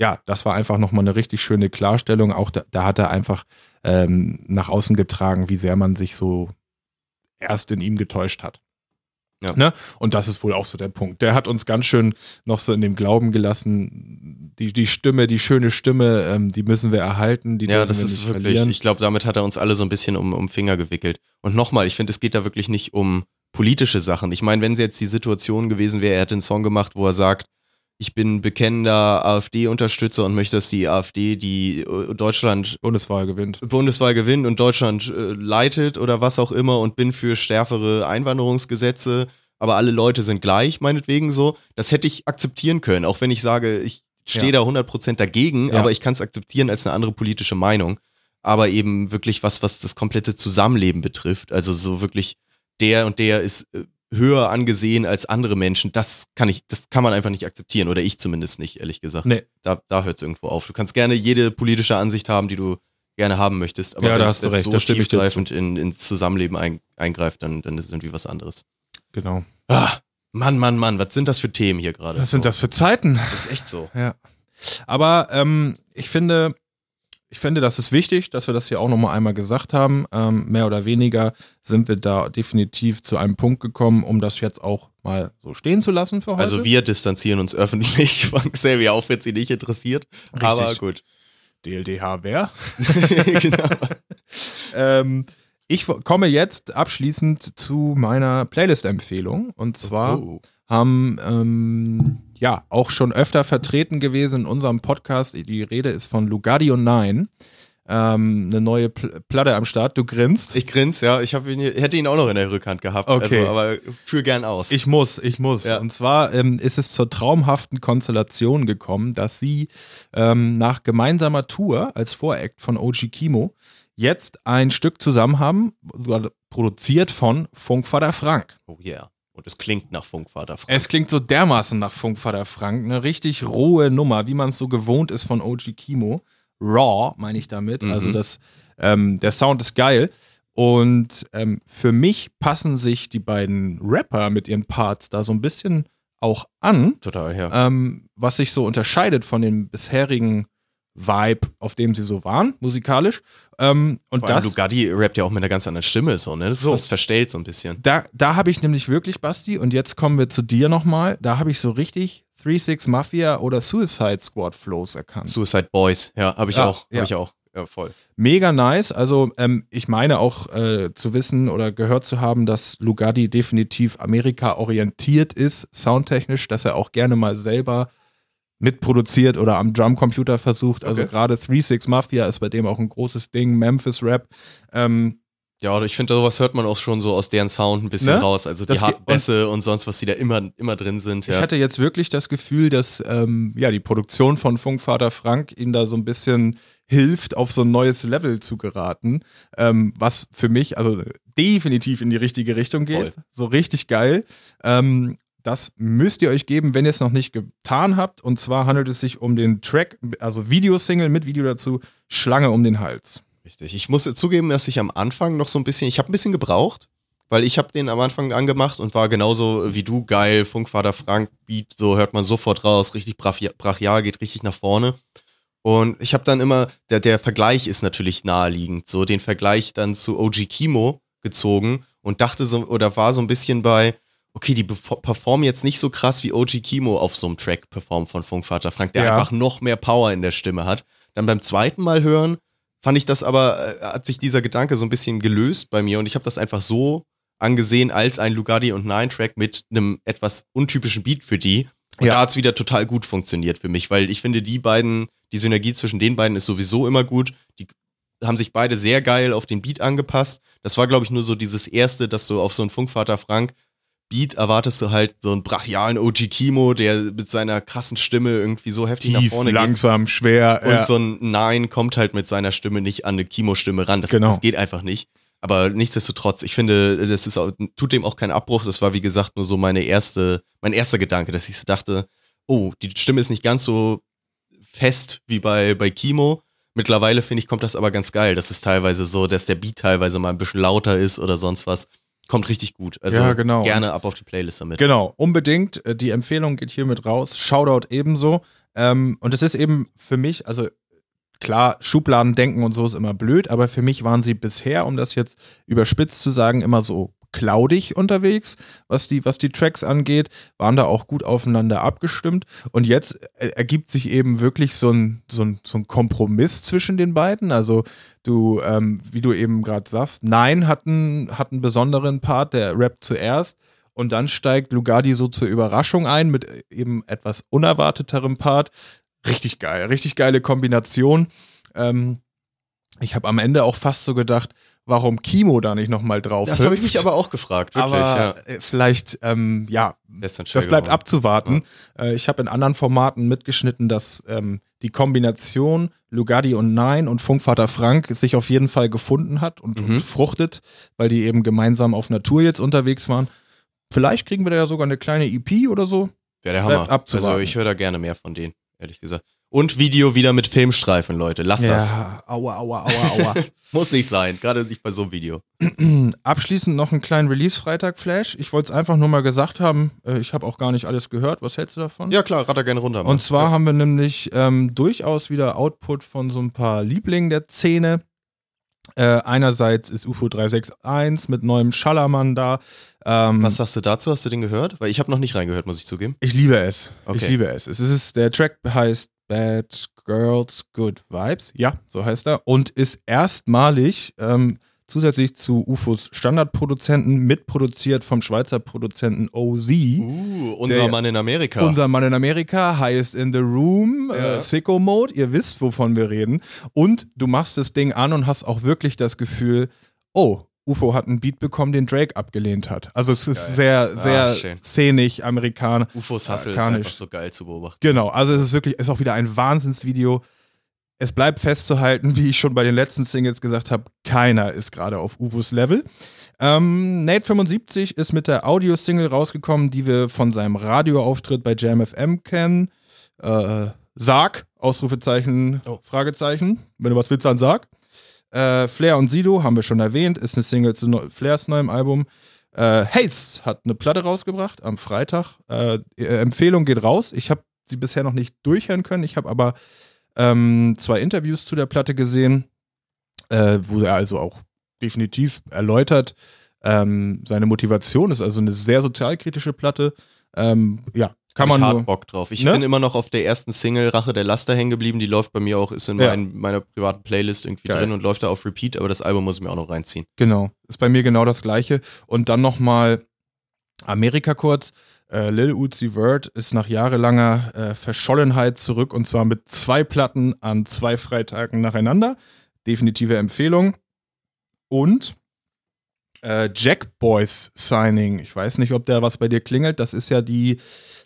ja, das war einfach nochmal eine richtig schöne Klarstellung. Auch da, da hat er einfach ähm, nach außen getragen, wie sehr man sich so erst in ihm getäuscht hat. Ja. Ne? Und das ist wohl auch so der Punkt. Der hat uns ganz schön noch so in dem Glauben gelassen, die, die Stimme, die schöne Stimme, ähm, die müssen wir erhalten, die ja, das wir ist wirklich, verlieren. ich glaube, damit hat er uns alle so ein bisschen um, um Finger gewickelt. Und nochmal, ich finde, es geht da wirklich nicht um politische Sachen. Ich meine, wenn es jetzt die Situation gewesen wäre, er hätte einen Song gemacht, wo er sagt, ich bin bekennender AfD-Unterstützer und möchte, dass die AfD die äh, Deutschland Bundeswahl gewinnt. Bundeswahl gewinnt und Deutschland äh, leitet oder was auch immer und bin für stärkere Einwanderungsgesetze, aber alle Leute sind gleich, meinetwegen so. Das hätte ich akzeptieren können, auch wenn ich sage, ich stehe Ja. da 100% dagegen, Ja. aber ich kann es akzeptieren als eine andere politische Meinung. Aber eben wirklich was, was das komplette Zusammenleben betrifft. Also so wirklich, der und der ist äh, höher angesehen als andere Menschen. Das kann ich, das kann man einfach nicht akzeptieren. Oder ich zumindest nicht, ehrlich gesagt. Nee. Da, da hört es irgendwo auf. Du kannst gerne jede politische Ansicht haben, die du gerne haben möchtest. Aber Ja, wenn's recht, so tiefgreifend in, ins Zusammenleben ein, eingreift, dann, dann ist es irgendwie was anderes. Genau. Ah, Mann, Mann, Mann, was sind das für Themen hier gerade? Was sind So. das für Zeiten? Das ist echt so. Ja. Aber ähm, ich finde, ich finde, das ist wichtig, dass wir das hier auch nochmal einmal gesagt haben. Ähm, mehr oder weniger sind wir da definitiv zu einem Punkt gekommen, um das jetzt auch mal so stehen zu lassen für heute. Also wir distanzieren uns öffentlich von Xavier auf, wenn sie nicht interessiert. Richtig. Aber gut. DLDH wer? genau. ähm, ich komme jetzt abschließend zu meiner Playlist-Empfehlung. Und zwar Oh. haben ähm, ja auch schon öfter vertreten gewesen in unserem Podcast. Die Rede ist von Lugardio 9. Ähm, eine neue Pl Platte am Start. Du grinst. Ich grins, ja. Ich ihn, hätte ihn auch noch in der Rückhand gehabt. Okay. Also, aber führ gern aus. Ich muss, ich muss. Ja. Und zwar ähm, ist es zur traumhaften Konstellation gekommen, dass sie ähm, nach gemeinsamer Tour als Voract von OG Kimo jetzt ein Stück zusammen haben, produziert von Funkvater Frank. oh yeah. Und es klingt nach Funkvater Frank. Es klingt so dermaßen nach Funkvater Frank, eine richtig rohe Nummer, wie man es so gewohnt ist von OG Kimo. Raw, meine ich damit. Mhm. Also das, ähm, der Sound ist geil. Und ähm, für mich passen sich die beiden Rapper mit ihren Parts da so ein bisschen auch an, Total, ja. ähm, was sich so unterscheidet von dem bisherigen Vibe, auf dem sie so waren, musikalisch. Ähm, und Vor das, Lugatti rappt ja auch mit einer ganz anderen Stimme, so, ne? Das ist So. fast verstellt so ein bisschen. da, da habe ich nämlich wirklich, Basti, und jetzt kommen wir zu dir nochmal, da habe ich so richtig 3-6 Mafia oder Suicide Squad Flows erkannt. Suicide Boys, ja, habe ich Ja, auch. ja. Habe ich auch. Ja, voll. Mega nice. Also ähm, ich meine auch äh, zu wissen oder gehört zu haben, dass Lugardi definitiv Amerika orientiert ist, soundtechnisch, dass er auch gerne mal selber mitproduziert oder am Drumcomputer versucht. Also Okay. gerade 3-6 Mafia ist bei dem auch ein großes Ding, Memphis Rap. Ähm, Ja, ich finde, sowas hört man auch schon so aus deren Sound ein bisschen Ne? raus. Also die harten Bässe und sonst, was die da immer, immer drin sind. Ja. Ich hatte jetzt wirklich das Gefühl, dass ähm, ja, die Produktion von Funkvater Frank ihm da so ein bisschen hilft, auf so ein neues Level zu geraten, ähm, was für mich also definitiv in die richtige Richtung geht. Voll. So richtig geil. Ähm, das müsst ihr euch geben, wenn ihr es noch nicht getan habt. Und zwar handelt es sich um den Track, also Videosingle mit Video dazu, Schlange um den Hals. Richtig. Ich muss zugeben, dass ich am Anfang noch so ein bisschen, ich habe ein bisschen gebraucht, weil ich habe den am Anfang angemacht und war genauso wie du geil, Funkvater Frank Beat, so hört man sofort raus, richtig brachial, geht richtig nach vorne. Und ich habe dann immer, der, der Vergleich ist natürlich naheliegend, so den Vergleich dann zu OG Kimo gezogen und dachte so, oder war so ein bisschen bei, okay, die performen jetzt nicht so krass wie OG Kimo auf so einem Track performt von Funkvater Frank, der Ja. einfach noch mehr Power in der Stimme hat. Dann beim zweiten Mal hören, fand ich das aber, äh, hat sich dieser Gedanke so ein bisschen gelöst bei mir und ich habe das einfach so angesehen als ein Lugardi und Nine Track mit einem etwas untypischen Beat für die. Und Ja. da hat es wieder total gut funktioniert für mich, weil ich finde, die beiden, die Synergie zwischen den beiden ist sowieso immer gut. Die haben sich beide sehr geil auf den Beat angepasst. Das war, glaube ich, nur so dieses erste, dass du auf so einen Funkvater Frank Beat erwartest du halt so einen brachialen OG Kimo, der mit seiner krassen Stimme irgendwie so heftig nach Tief, vorne geht. langsam, schwer. Und ja. so ein Nein kommt halt mit seiner Stimme nicht an eine Kimo-Stimme ran. Das, Genau. das geht einfach nicht. Aber nichtsdestotrotz, ich finde, das ist tut dem auch keinen Abbruch. Das war, wie gesagt, nur so meine erste, mein erster Gedanke, dass ich so dachte, oh, die Stimme ist nicht ganz so fest wie bei, bei Kimo. Mittlerweile finde ich, kommt das aber ganz geil. Das ist teilweise so, dass der Beat teilweise mal ein bisschen lauter ist oder sonst was. Kommt richtig gut. Also Ja, genau. gerne ab auf die Playlist damit. Genau, unbedingt. Äh, Die Empfehlung geht hiermit raus. Shoutout ebenso. Ähm, und es ist eben für mich, also klar, Schubladen denken und so ist immer blöd, aber für mich waren sie bisher, um das jetzt überspitzt zu sagen, immer so cloudig unterwegs, was die, was die Tracks angeht, waren da auch gut aufeinander abgestimmt. Und jetzt äh, ergibt sich eben wirklich so ein, so ein, so ein Kompromiss zwischen den beiden. Also du, ähm, wie du eben gerade sagst, Nein hat einen, hat einen besonderen Part, der rappt zuerst. Und dann steigt Lugardi so zur Überraschung ein mit eben etwas unerwarteterem Part. Richtig geil, richtig geile Kombination. Ähm, ich habe am Ende auch fast so gedacht, warum Kimo da nicht nochmal drauf Das habe ich mich aber auch gefragt, wirklich. Aber ja. äh, vielleicht, ähm, ja, das Festanstellung. bleibt abzuwarten. Äh, ich habe in anderen Formaten mitgeschnitten, dass ähm, die Kombination Lugardi und Nein und Funkvater Frank sich auf jeden Fall gefunden hat und, Mhm. und fruchtet, weil die eben gemeinsam auf Natur jetzt unterwegs waren. Vielleicht kriegen wir da ja sogar eine kleine EP oder so. Wäre der Hammer. abzuwarten. Also ich höre da gerne mehr von denen, ehrlich gesagt. Und Video wieder mit Filmstreifen, Leute. Lasst das. Ja, aua, aua, aua, aua. Muss nicht sein, gerade nicht bei so einem Video. Abschließend noch einen kleinen Release-Freitag-Flash. Ich wollte es einfach nur mal gesagt haben. Äh, ich habe auch gar nicht alles gehört. Was hältst du davon? Ja klar, ratter gerne runter. Mann. Und zwar ja. haben wir nämlich ähm, durchaus wieder Output von so ein paar Lieblingen der Szene. Äh, einerseits ist UFO 361 mit neuem Schallermann da. Ähm, Was sagst du dazu? Hast du den gehört? Weil ich habe noch nicht reingehört, muss ich zugeben. ich liebe es. Ich Okay. liebe es. Es ist, der Track heißt Bad Girls Good Vibes. Ja, so heißt er. Und ist erstmalig ähm, zusätzlich zu UFOs Standardproduzenten mitproduziert vom Schweizer Produzenten OZ. Uh, unser Der- Mann in Amerika. Unser Mann in Amerika heißt In the Room, Ja. äh, Sicko Mode, ihr wisst, wovon wir reden. Und du machst das Ding an und hast auch wirklich das Gefühl, oh, UFO hat einen Beat bekommen, den Drake abgelehnt hat. Also es ist sehr, sehr Ah, schön. szenisch, Amerikaner. UFOs Hustle ist Amerikanisch. einfach so geil zu beobachten. Genau, also es ist wirklich, ist auch wieder ein Wahnsinnsvideo. Es bleibt festzuhalten, wie ich schon bei den letzten Singles gesagt habe, keiner ist gerade auf Uvos Level. Ähm, Nate 75 ist mit der Audio-Single rausgekommen, die wir von seinem Radioauftritt bei Jam FM kennen. Äh, Sarg, Ausrufezeichen, Fragezeichen. Wenn du was willst, dann sag. Äh, Flair und Sido haben wir schon erwähnt, ist eine Single zu Neu Flairs neuem Album. Äh, Haze hat eine Platte rausgebracht am Freitag. Äh, äh, Empfehlung geht raus. Ich habe sie bisher noch nicht durchhören können. Ich habe aber ähm, zwei Interviews zu der Platte gesehen, äh, wo er also auch definitiv erläutert, ähm, seine Motivation ist also eine sehr sozialkritische Platte. Ähm, ja, kann man ich hart nur. Bock drauf. Ich Ne? bin immer noch auf der ersten Single Rache der Laster hängen geblieben. Die läuft bei mir auch, ist in Ja. mein, meiner privaten Playlist irgendwie Geil. drin und läuft da auf Repeat, aber das Album muss ich mir auch noch reinziehen. Genau, ist bei mir genau das gleiche. Und dann nochmal Amerika kurz. Äh, Lil Uzi Vert ist nach jahrelanger äh, Verschollenheit zurück und zwar mit zwei Platten an zwei Freitagen nacheinander. Definitive Empfehlung. Und äh, Jack Boys Signing. Ich weiß nicht, ob der was bei dir klingelt. Das ist ja die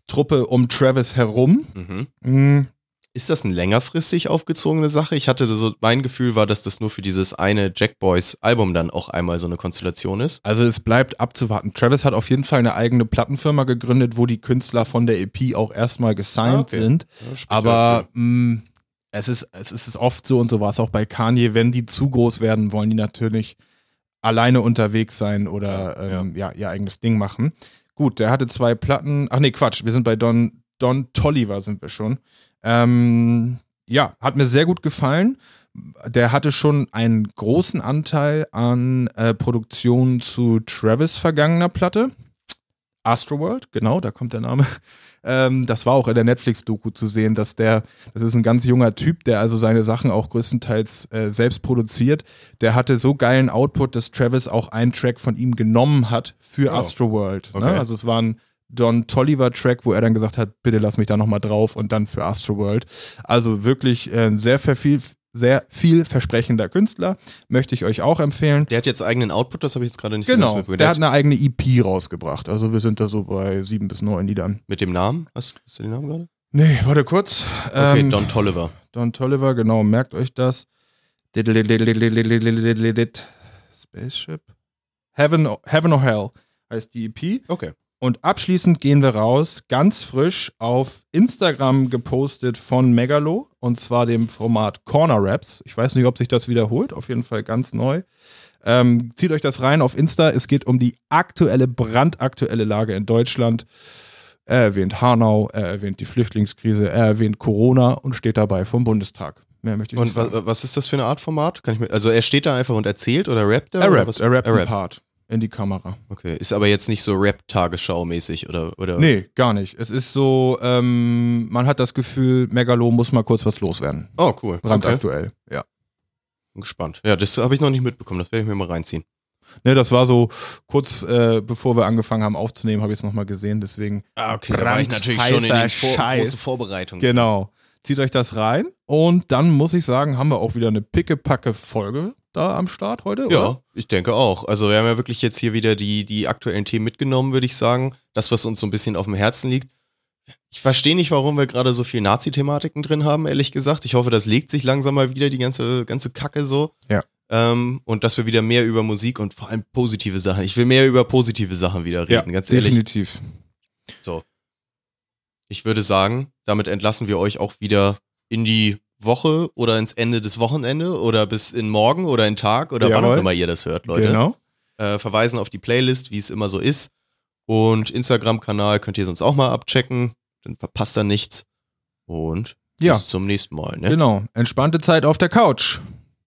Truppe um Travis herum. Mhm. Mm, Ist das eine längerfristig aufgezogene Sache? Ich hatte so, mein Gefühl war, dass das nur für dieses eine Jack Boys Album dann auch einmal so eine Konstellation ist. Also es bleibt abzuwarten. Travis hat auf jeden Fall eine eigene Plattenfirma gegründet, wo die Künstler von der EP auch erstmal gesigned Ah, okay. sind. Ja, Aber mh, es, ist, es ist oft so und so war es auch bei Kanye, wenn die zu groß werden, wollen die natürlich alleine unterwegs sein oder Ja, ähm, ja. ihr eigenes Ding machen. Gut, der hatte zwei Platten. Ach nee, Quatsch, wir sind bei Don, Don Tolliver sind wir schon. Ähm, ja, hat mir sehr gut gefallen. Der hatte schon einen großen Anteil an äh, Produktionen zu Travis vergangener Platte. Astroworld, genau, da kommt der Name. Ähm, das war auch in der Netflix-Doku zu sehen, dass der, das ist ein ganz junger Typ, der also seine Sachen auch größtenteils äh, selbst produziert. Der hatte so geilen Output, dass Travis auch einen Track von ihm genommen hat für Oh. Astroworld. Ne? Okay. Also es war ein Don Tolliver-Track, wo er dann gesagt hat, bitte lass mich da nochmal drauf und dann für Astroworld. Also wirklich äh, sehr, viel, sehr vielversprechender Künstler. Möchte ich euch auch empfehlen. Der hat jetzt eigenen Output, das habe ich jetzt gerade nicht so ganz Genau, mitbekommen. der hat eine eigene EP rausgebracht. Also wir sind da so bei sieben bis neun Liedern. mit dem Namen? Was ist der Name gerade? Nee, warte kurz. Okay, Ähm, Don Tolliver. Don Tolliver, genau, merkt euch das. Spaceship? Heaven, Heaven or Hell heißt die EP. Okay. Und abschließend gehen wir raus, ganz frisch auf Instagram gepostet von Megalo und zwar dem Format Corner Raps. Ich weiß nicht, ob sich das wiederholt, auf jeden Fall ganz neu. Ähm, zieht euch das rein auf Insta. Es geht um die aktuelle, brandaktuelle Lage in Deutschland. Er erwähnt Hanau, er erwähnt die Flüchtlingskrise, er erwähnt Corona und steht dabei vom Bundestag. Mehr möchte ich Und nicht sagen. was ist das für eine Art Format? Kann ich mir, also er steht da einfach und erzählt oder rappt er? Er rappt, er rappt er rappt. Part in die Kamera. Okay, ist aber jetzt nicht so Rap-Tagesschau-mäßig oder, oder? Nee, gar nicht. Es ist so, ähm, man hat das Gefühl, Megalo muss mal kurz was loswerden. Oh, cool. Okay. Brandaktuell, ja. Bin gespannt. Ja, das habe ich noch nicht mitbekommen. Das werde ich mir mal reinziehen. Ne, das war so kurz äh, bevor wir angefangen haben aufzunehmen, habe ich es nochmal gesehen. Deswegen. Ah, okay. Da war ich natürlich schon in brandheißer Vor Scheiß. große Vorbereitungen. Genau. Zieht euch das rein. Und dann muss ich sagen, haben wir auch wieder eine pickepacke Folge da am Start heute, Ja, oder? ich denke auch. Also wir haben ja wirklich jetzt hier wieder die, die aktuellen Themen mitgenommen, würde ich sagen. Das, was uns so ein bisschen auf dem Herzen liegt. Ich verstehe nicht, warum wir gerade so viel Nazi-Thematiken drin haben, ehrlich gesagt. Ich hoffe, das legt sich langsam mal wieder, die ganze, ganze Kacke so. Ja. Ähm, und dass wir wieder mehr über Musik und vor allem positive Sachen. Ich will mehr über positive Sachen wieder Ja, reden, ganz ehrlich. definitiv. So. Ich würde sagen, damit entlassen wir euch auch wieder in die Woche oder ins Ende des Wochenende oder bis in morgen oder in Tag oder wann auch Jawohl. immer ihr das hört, Leute. Genau. Äh, verweisen auf die Playlist, wie es immer so ist. Und Instagram-Kanal könnt ihr sonst auch mal abchecken. Dann verpasst ihr nichts. Und Ja. bis zum nächsten Mal. Ne? Genau. Entspannte Zeit auf der Couch.